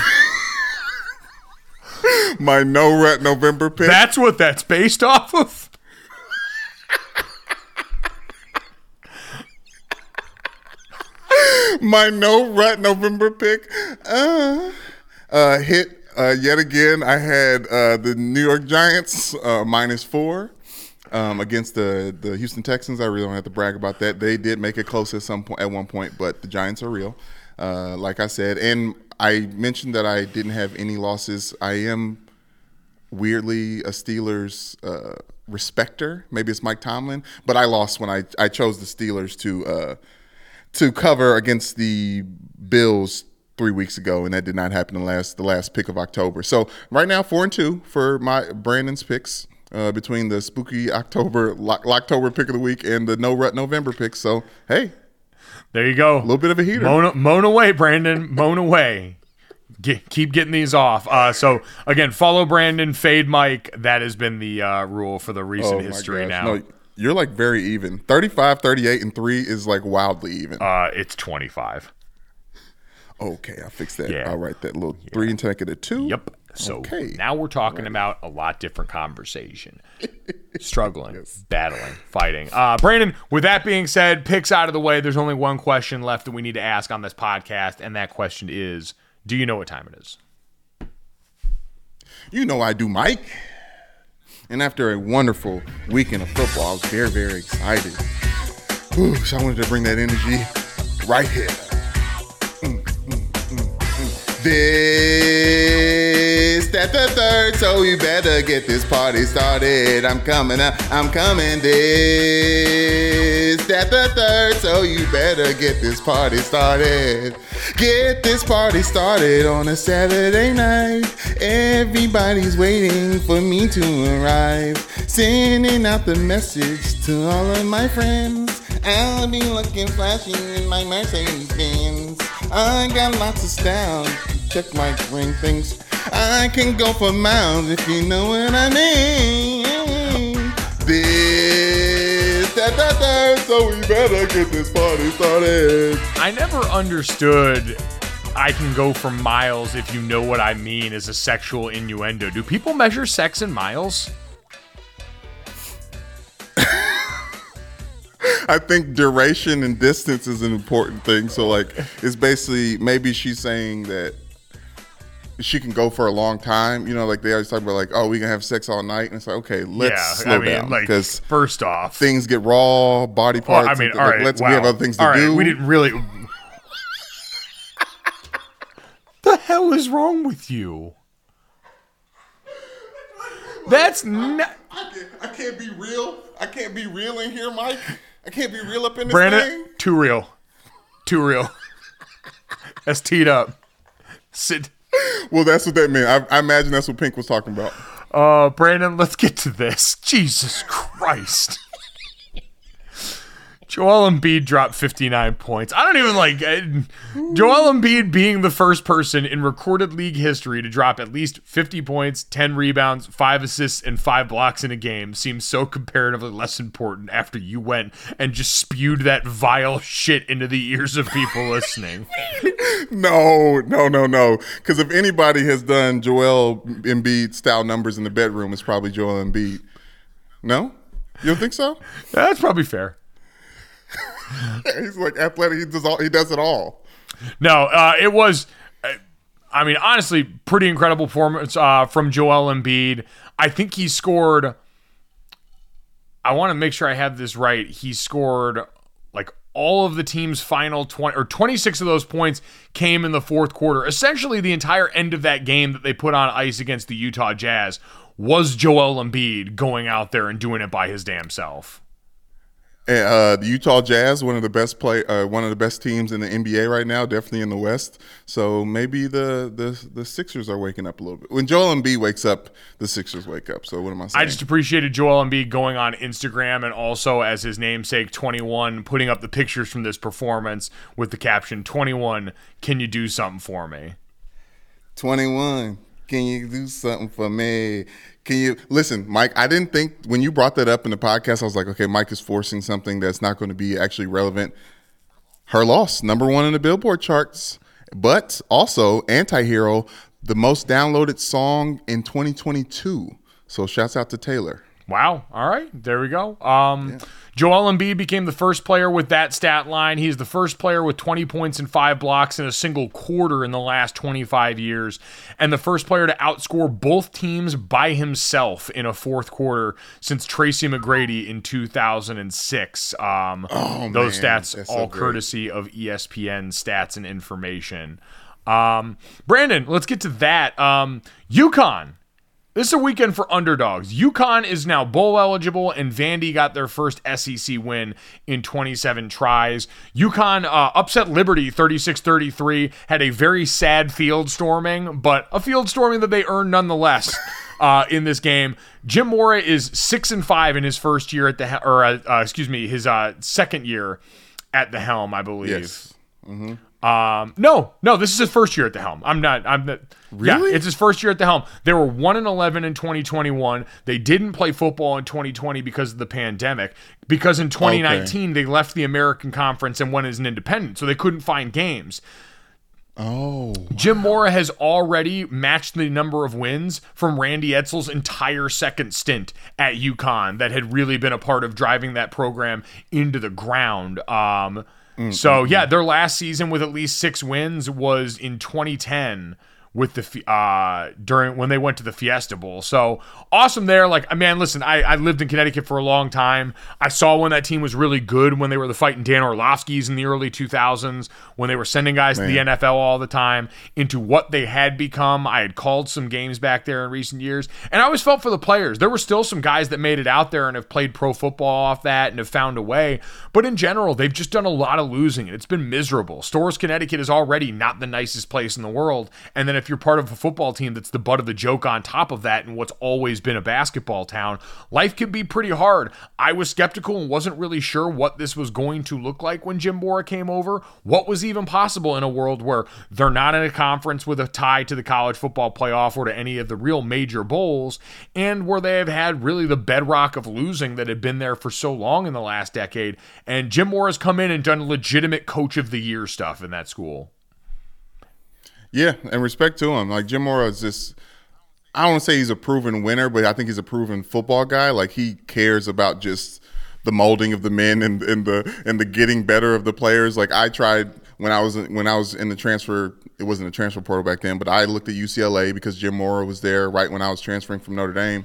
Speaker 3: my no rut November pick.
Speaker 1: that's what that's based off of.
Speaker 3: my no rut November pick uh, uh, hit uh, yet again. I had uh, the New York Giants uh, minus four um, against the the Houston Texans. I really don't have to brag about that. They did make it close at some point at one point, but the Giants are real. Uh, like I said, and I mentioned that I didn't have any losses. I am weirdly a Steelers uh, respecter. Maybe it's Mike Tomlin, but I lost when I, I chose the Steelers to uh, to cover against the Bills three weeks ago, and that did not happen the last the last pick of October. So right now, four and two for my Brandon's picks. Uh, between the spooky October October pick of the week and the no rut November pick, so hey,
Speaker 1: There you go. A
Speaker 3: little bit of a heater.
Speaker 1: Moan, moan away, Brandon. Moan away. Get, keep getting these off. Uh, so again, follow Brandon, fade Mike. That has been the uh, rule for the recent
Speaker 3: Oh
Speaker 1: history
Speaker 3: gosh.
Speaker 1: now.
Speaker 3: No, you're like very even. 35, 38, and 3 is like wildly even.
Speaker 1: Uh, it's 25.
Speaker 3: okay, I'll fix that.
Speaker 1: Yeah.
Speaker 3: I'll write that little 3 and take it to 2.
Speaker 1: Yep. So
Speaker 3: Okay.
Speaker 1: now we're talking about a lot different conversation. Struggling, battling, fighting. Uh, Brandon, with that being said, picks out of the way, there's only one question left that we need to ask on this podcast, and that question is Do you know what time it is?
Speaker 3: You know I do, Mike. And after a wonderful weekend of football, I was very, very excited. Whew, so I wanted to bring that energy right here. Mm. This, that, the third, so you better get this party started. I'm coming up, I'm coming this, that, the third, so you better get this party started. Get this party started on a Saturday night. Everybody's waiting for me to arrive. Sending out the message to all of my friends. I'll be looking flashy in my Mercedes Benz. I got lots of style. Check my ring things. I can go for miles if you know what I mean. This, that, that, that, so we better get this party started.
Speaker 1: I never understood I can go for miles if you know what I mean as a sexual innuendo. Do people measure sex in miles?
Speaker 3: I think duration and distance is an important thing. So like it's basically maybe she's saying that she can go for a long time. You know, like they always talk about like, oh, we can have sex all night, and it's like, okay, let's
Speaker 1: yeah,
Speaker 3: slow
Speaker 1: I mean,
Speaker 3: down
Speaker 1: like
Speaker 3: because
Speaker 1: first off,
Speaker 3: things get raw, body
Speaker 1: Well,
Speaker 3: parts.
Speaker 1: I mean,
Speaker 3: and,
Speaker 1: all
Speaker 3: like,
Speaker 1: right,
Speaker 3: let's
Speaker 1: wow.
Speaker 3: we have other things to
Speaker 1: All right,
Speaker 3: do.
Speaker 1: We didn't really. the hell is wrong with you? That's not.
Speaker 3: I can't, I can't be real. I can't be real in here, Mike. I can't be real up in this
Speaker 1: Brandon,
Speaker 3: thing.
Speaker 1: too real. Too real. That's teed up. Sit.
Speaker 3: Well, that's what that meant. I, I imagine that's what Pink was talking about.
Speaker 1: Uh, Brandon, let's get to this. Jesus Christ. Joel Embiid dropped 59 points. I don't even like uh, Joel Embiid being the first person in recorded league history to drop at least 50 points, 10 rebounds, 5 assists, and 5 blocks in a game seems so comparatively less important after you went and just spewed that vile shit into the ears of people listening.
Speaker 3: No, no, no, no. Because if anybody has done Joel Embiid style numbers in the bedroom, it's probably Joel Embiid. No, you don't think so?
Speaker 1: That's probably fair.
Speaker 3: He's like athletic. He does all. He does it all.
Speaker 1: No, uh, it was. uh, I mean, honestly, pretty incredible performance uh, from Joel Embiid. I think he scored. I want to make sure I have this right. He scored like all of the team's final 20 or 26 of those points came in the fourth quarter. Essentially, the entire end of that game that they put on ice against the Utah Jazz was Joel Embiid going out there and doing it by his damn self.
Speaker 3: And, uh, the Utah Jazz, one of the best play, uh, one of the best teams in the NBA right now, definitely in the West. So maybe the the the Sixers are waking up a little bit. When Joel Embiid wakes up, the Sixers wake up. So what am I saying?
Speaker 1: I just appreciated Joel Embiid going on Instagram and also as his namesake 21 putting up the pictures from this performance with the caption 21 can you do something for me?
Speaker 3: 21 can you do something for me? Can you listen, Mike? I didn't think when you brought that up in the podcast, I was like, okay, Mike is forcing something that's not going to be actually relevant. Her loss, number one in the Billboard charts, but also Antihero, the most downloaded song in 2022. So shouts out to Taylor.
Speaker 1: Wow. All right. There we go. Um, yeah. Joel Embiid became the first player with that stat line. He's the first player with 20 points and five blocks in a single quarter in the last 25 years, and the first player to outscore both teams by himself in a fourth quarter since Tracy McGrady in 2006. Um, oh, those man. stats That's all so courtesy of ESPN stats and information. Um, Brandon, let's get to that. Um, UConn this is a weekend for underdogs. UConn is now bowl eligible, and Vandy got their first SEC win in 27 tries. UConn uh, upset Liberty 36 33, had a very sad field storming, but a field storming that they earned nonetheless. Uh, in this game. Jim Mora is six and five in his first year at the or uh, uh, excuse me, his uh, second year at the helm, I believe.
Speaker 3: Yes. Mm-hmm.
Speaker 1: Um, no, no, this is his first year at the helm. I'm not. I'm not.
Speaker 3: Really?
Speaker 1: Yeah, it's his first year at the helm. They were one and eleven in 2021. They didn't play football in 2020 because of the pandemic. Because in 2019 okay. they left the American Conference and went as an independent, so they couldn't find games.
Speaker 3: Oh.
Speaker 1: Jim Mora has already matched the number of wins from Randy Edsall's entire second stint at UConn that had really been a part of driving that program into the ground. Um, Mm-hmm. So yeah, their last season with at least six wins was in 2010 with the uh during when they went to the Fiesta Bowl. So awesome there. Like man, listen, I, I lived in Connecticut for a long time. I saw when that team was really good when they were the fighting Dan Orlovsky's in the early 2000s when they were sending guys man. to the NFL all the time into what they had become. I had called some games back there in recent years, and I always felt for the players. There were still some guys that made it out there and have played pro football off that and have found a way. But in general, they've just done a lot of losing, and it's been miserable. Stores Connecticut is already not the nicest place in the world, and then if you're part of a football team that's the butt of the joke on top of that and what's always been a basketball town, life can be pretty hard. I was skeptical and wasn't really sure what this was going to look like when Jim Mora came over. What was even possible in a world where they're not in a conference with a tie to the college football playoff or to any of the real major bowls, and where they have had really the bedrock of losing that had been there for so long in the last decade. And Jim Mora has come in and done legitimate coach of the year stuff in that school.
Speaker 3: Yeah, and respect to him. Like Jim Mora is just I don't say he's a proven winner, but I think he's a proven football guy. Like he cares about just the molding of the men and, and the and the getting better of the players. Like I tried when I was when I was in the transfer. It wasn't a transfer portal back then, but I looked at UCLA because Jim Mora was there right when I was transferring from Notre Dame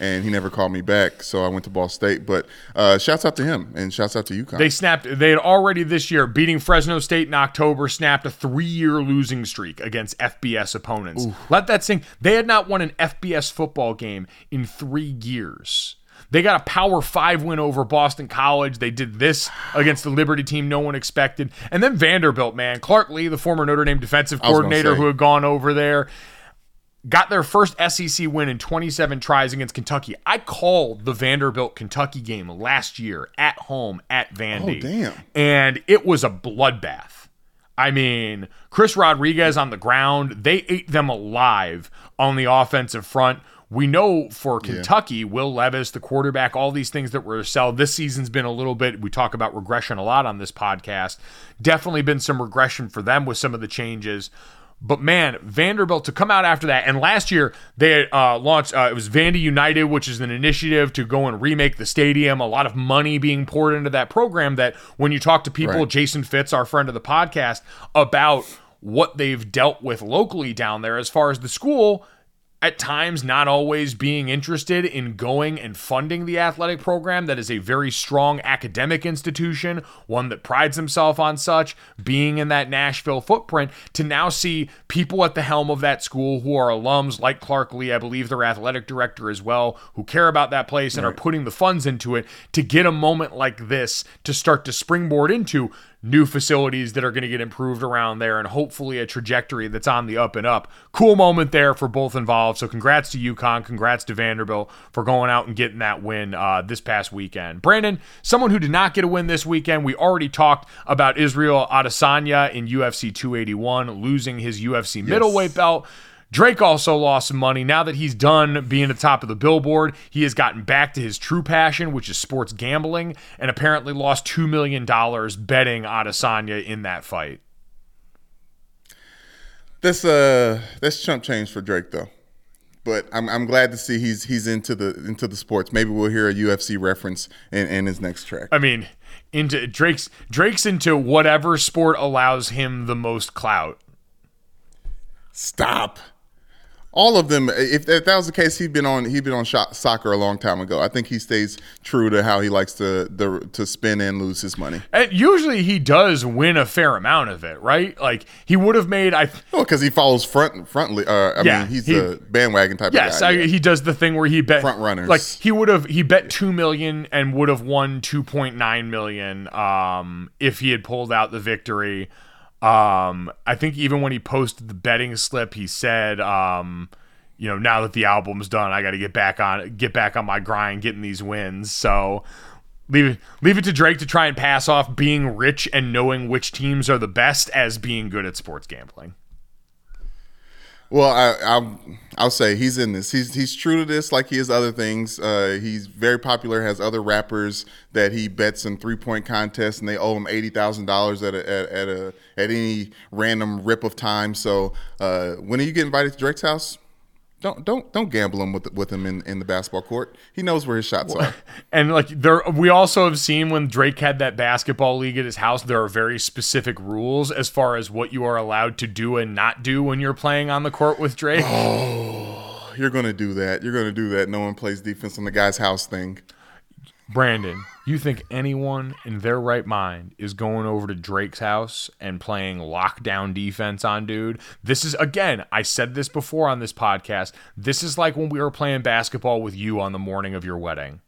Speaker 3: and he never called me back. So I went to Ball State. But uh, shouts out to him and shouts out to UConn.
Speaker 1: They snapped. They had already this year beating Fresno State in October. Snapped a three-year losing streak against FBS opponents. Let that sink. They had not won an FBS football game in three years. They got a Power Five win over Boston College. They did this against the Liberty team no one expected. And then Vanderbilt, man. Clark Lea, the former Notre Dame defensive coordinator who had gone over there got their first SEC win in 27 tries against Kentucky. I called the Vanderbilt Kentucky game last year at home at Vandy.
Speaker 3: Oh, damn.
Speaker 1: And it was a bloodbath. I mean, Chris Rodriguez on the ground, they ate them alive on the offensive front. We know for Kentucky, yeah. Will Levis, the quarterback, all these things that were sell. This season's been a little bit, we talk about regression a lot on this podcast. Definitely been some regression for them with some of the changes. But man, Vanderbilt to come out after that, and last year they uh, launched uh, it was Vandy United, which is an initiative to go and remake the stadium. A lot of money being poured into that program. That when you talk to people, right. Jason Fitz, our friend of the podcast, about what they've dealt with locally down there as far as the school, at times not always being interested in going and funding the athletic program that is a very strong academic institution, one that prides himself on such, being in that Nashville footprint, to now see people at the helm of that school who are alums like Clark Lea, I believe their athletic director as well, who care about that place and right. are putting the funds into it to get a moment like this to start to springboard into new facilities that are going to get improved around there and hopefully a trajectory that's on the up and up. Cool moment there for both involved. So congrats to UConn, congrats to Vanderbilt for going out and getting that win uh, this past weekend. Brandon, someone who did not get a win this weekend, we already talked about Israel Adesanya in UFC 281 losing his UFC middleweight belt. Drake also lost some money. Now that he's done being at the top of the billboard, he has gotten back to his true passion, which is sports gambling, and apparently lost $2 million betting Adesanya in that fight.
Speaker 3: That's uh that's chump change for Drake though. But I'm, I'm glad to see he's he's into the into the sports. Maybe we'll hear a UFC reference in, in his next track.
Speaker 1: I mean, into Drake's Drake's into whatever sport allows him the most clout.
Speaker 3: Stop all of them. If, if, that was the case, he'd been on he'd been on shot, soccer a long time ago. I think he stays true to how he likes to the, to spend and lose his money.
Speaker 1: And usually he does win a fair amount of it, right? Like he would have made. I
Speaker 3: well because he follows front frontly. Uh, I yeah, mean, he's he, a bandwagon type.
Speaker 1: Yes,
Speaker 3: of guy.
Speaker 1: Yes,
Speaker 3: yeah.
Speaker 1: he does the thing where he bet
Speaker 3: front runners.
Speaker 1: Like he would have he bet two million and would have won two point nine million um, if he had pulled out the victory. Um, I think even when he posted the betting slip, he said, um, you know, now that the album's done, I got to get back on get back on my grind, getting these wins. So leave leave it to Drake to try and pass off being rich and knowing which teams are the best as being good at sports gambling.
Speaker 3: Well, I, I'll I'll say he's in this. He's he's true to this, like he is other things. Uh, he's very popular. Has other rappers that he bets in three point contests, and they owe him eighty thousand dollars at a, at, at a at any random rip of time. So uh, when are you get invited to Drake's house? Don't don't don't gamble him with with him in, in the basketball court. He knows where his shots are.
Speaker 1: And like there, we also have seen when Drake had that basketball league at his house. There are very specific rules as far as what you are allowed to do and not do when you're playing on the court with Drake.
Speaker 3: Oh, you're gonna do that. You're gonna do that. No one plays defense on the guy's house thing.
Speaker 1: Brandon, you think anyone in their right mind is going over to Drake's house and playing lockdown defense on dude? This is, again, I said this before on this podcast. This is like when we were playing basketball with you on the morning of your wedding.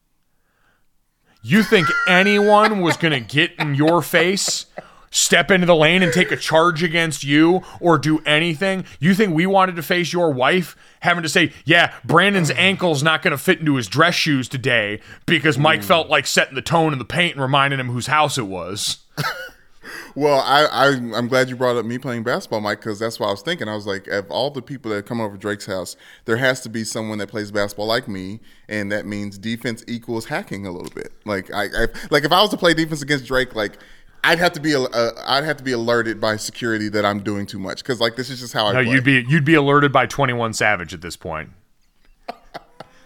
Speaker 1: You think anyone was going to get in your face step into the lane and take a charge against you or do anything. You think we wanted to face your wife having to say, yeah, Brandon's ankle's not going to fit into his dress shoes today because Mike felt like setting the tone in the paint and reminding him whose house it was.
Speaker 3: well, I, I am glad you brought up me playing basketball, Mike, because that's what I was thinking. I was like, of all the people that come over Drake's house, there has to be someone that plays basketball like me, and that means defense equals hacking a little bit. Like I, I like if I was to play defense against Drake, like I'd have to be uh, I'd have to be alerted by security that I'm doing too much because like this is just how I. No,
Speaker 1: play. you'd be you'd be alerted by Twenty One Savage at this point.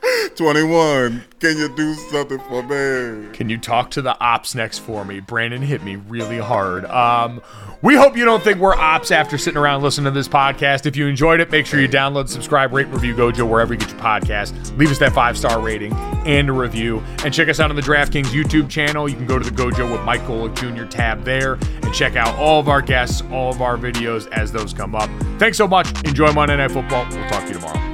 Speaker 3: 21. Can you do something for me?
Speaker 1: Can you talk to the ops next for me? Brandon hit me really hard. Um, we hope you don't think we're ops after sitting around listening to this podcast. If you enjoyed it, make sure you download, subscribe, rate, review Gojo wherever you get your podcast. Leave us that five star rating and a review. And check us out on the DraftKings YouTube channel. You can go to the Gojo with Mike Golic Jr. tab there and check out all of our guests, all of our videos as those come up. Thanks so much. Enjoy Monday Night Football. We'll talk to you tomorrow.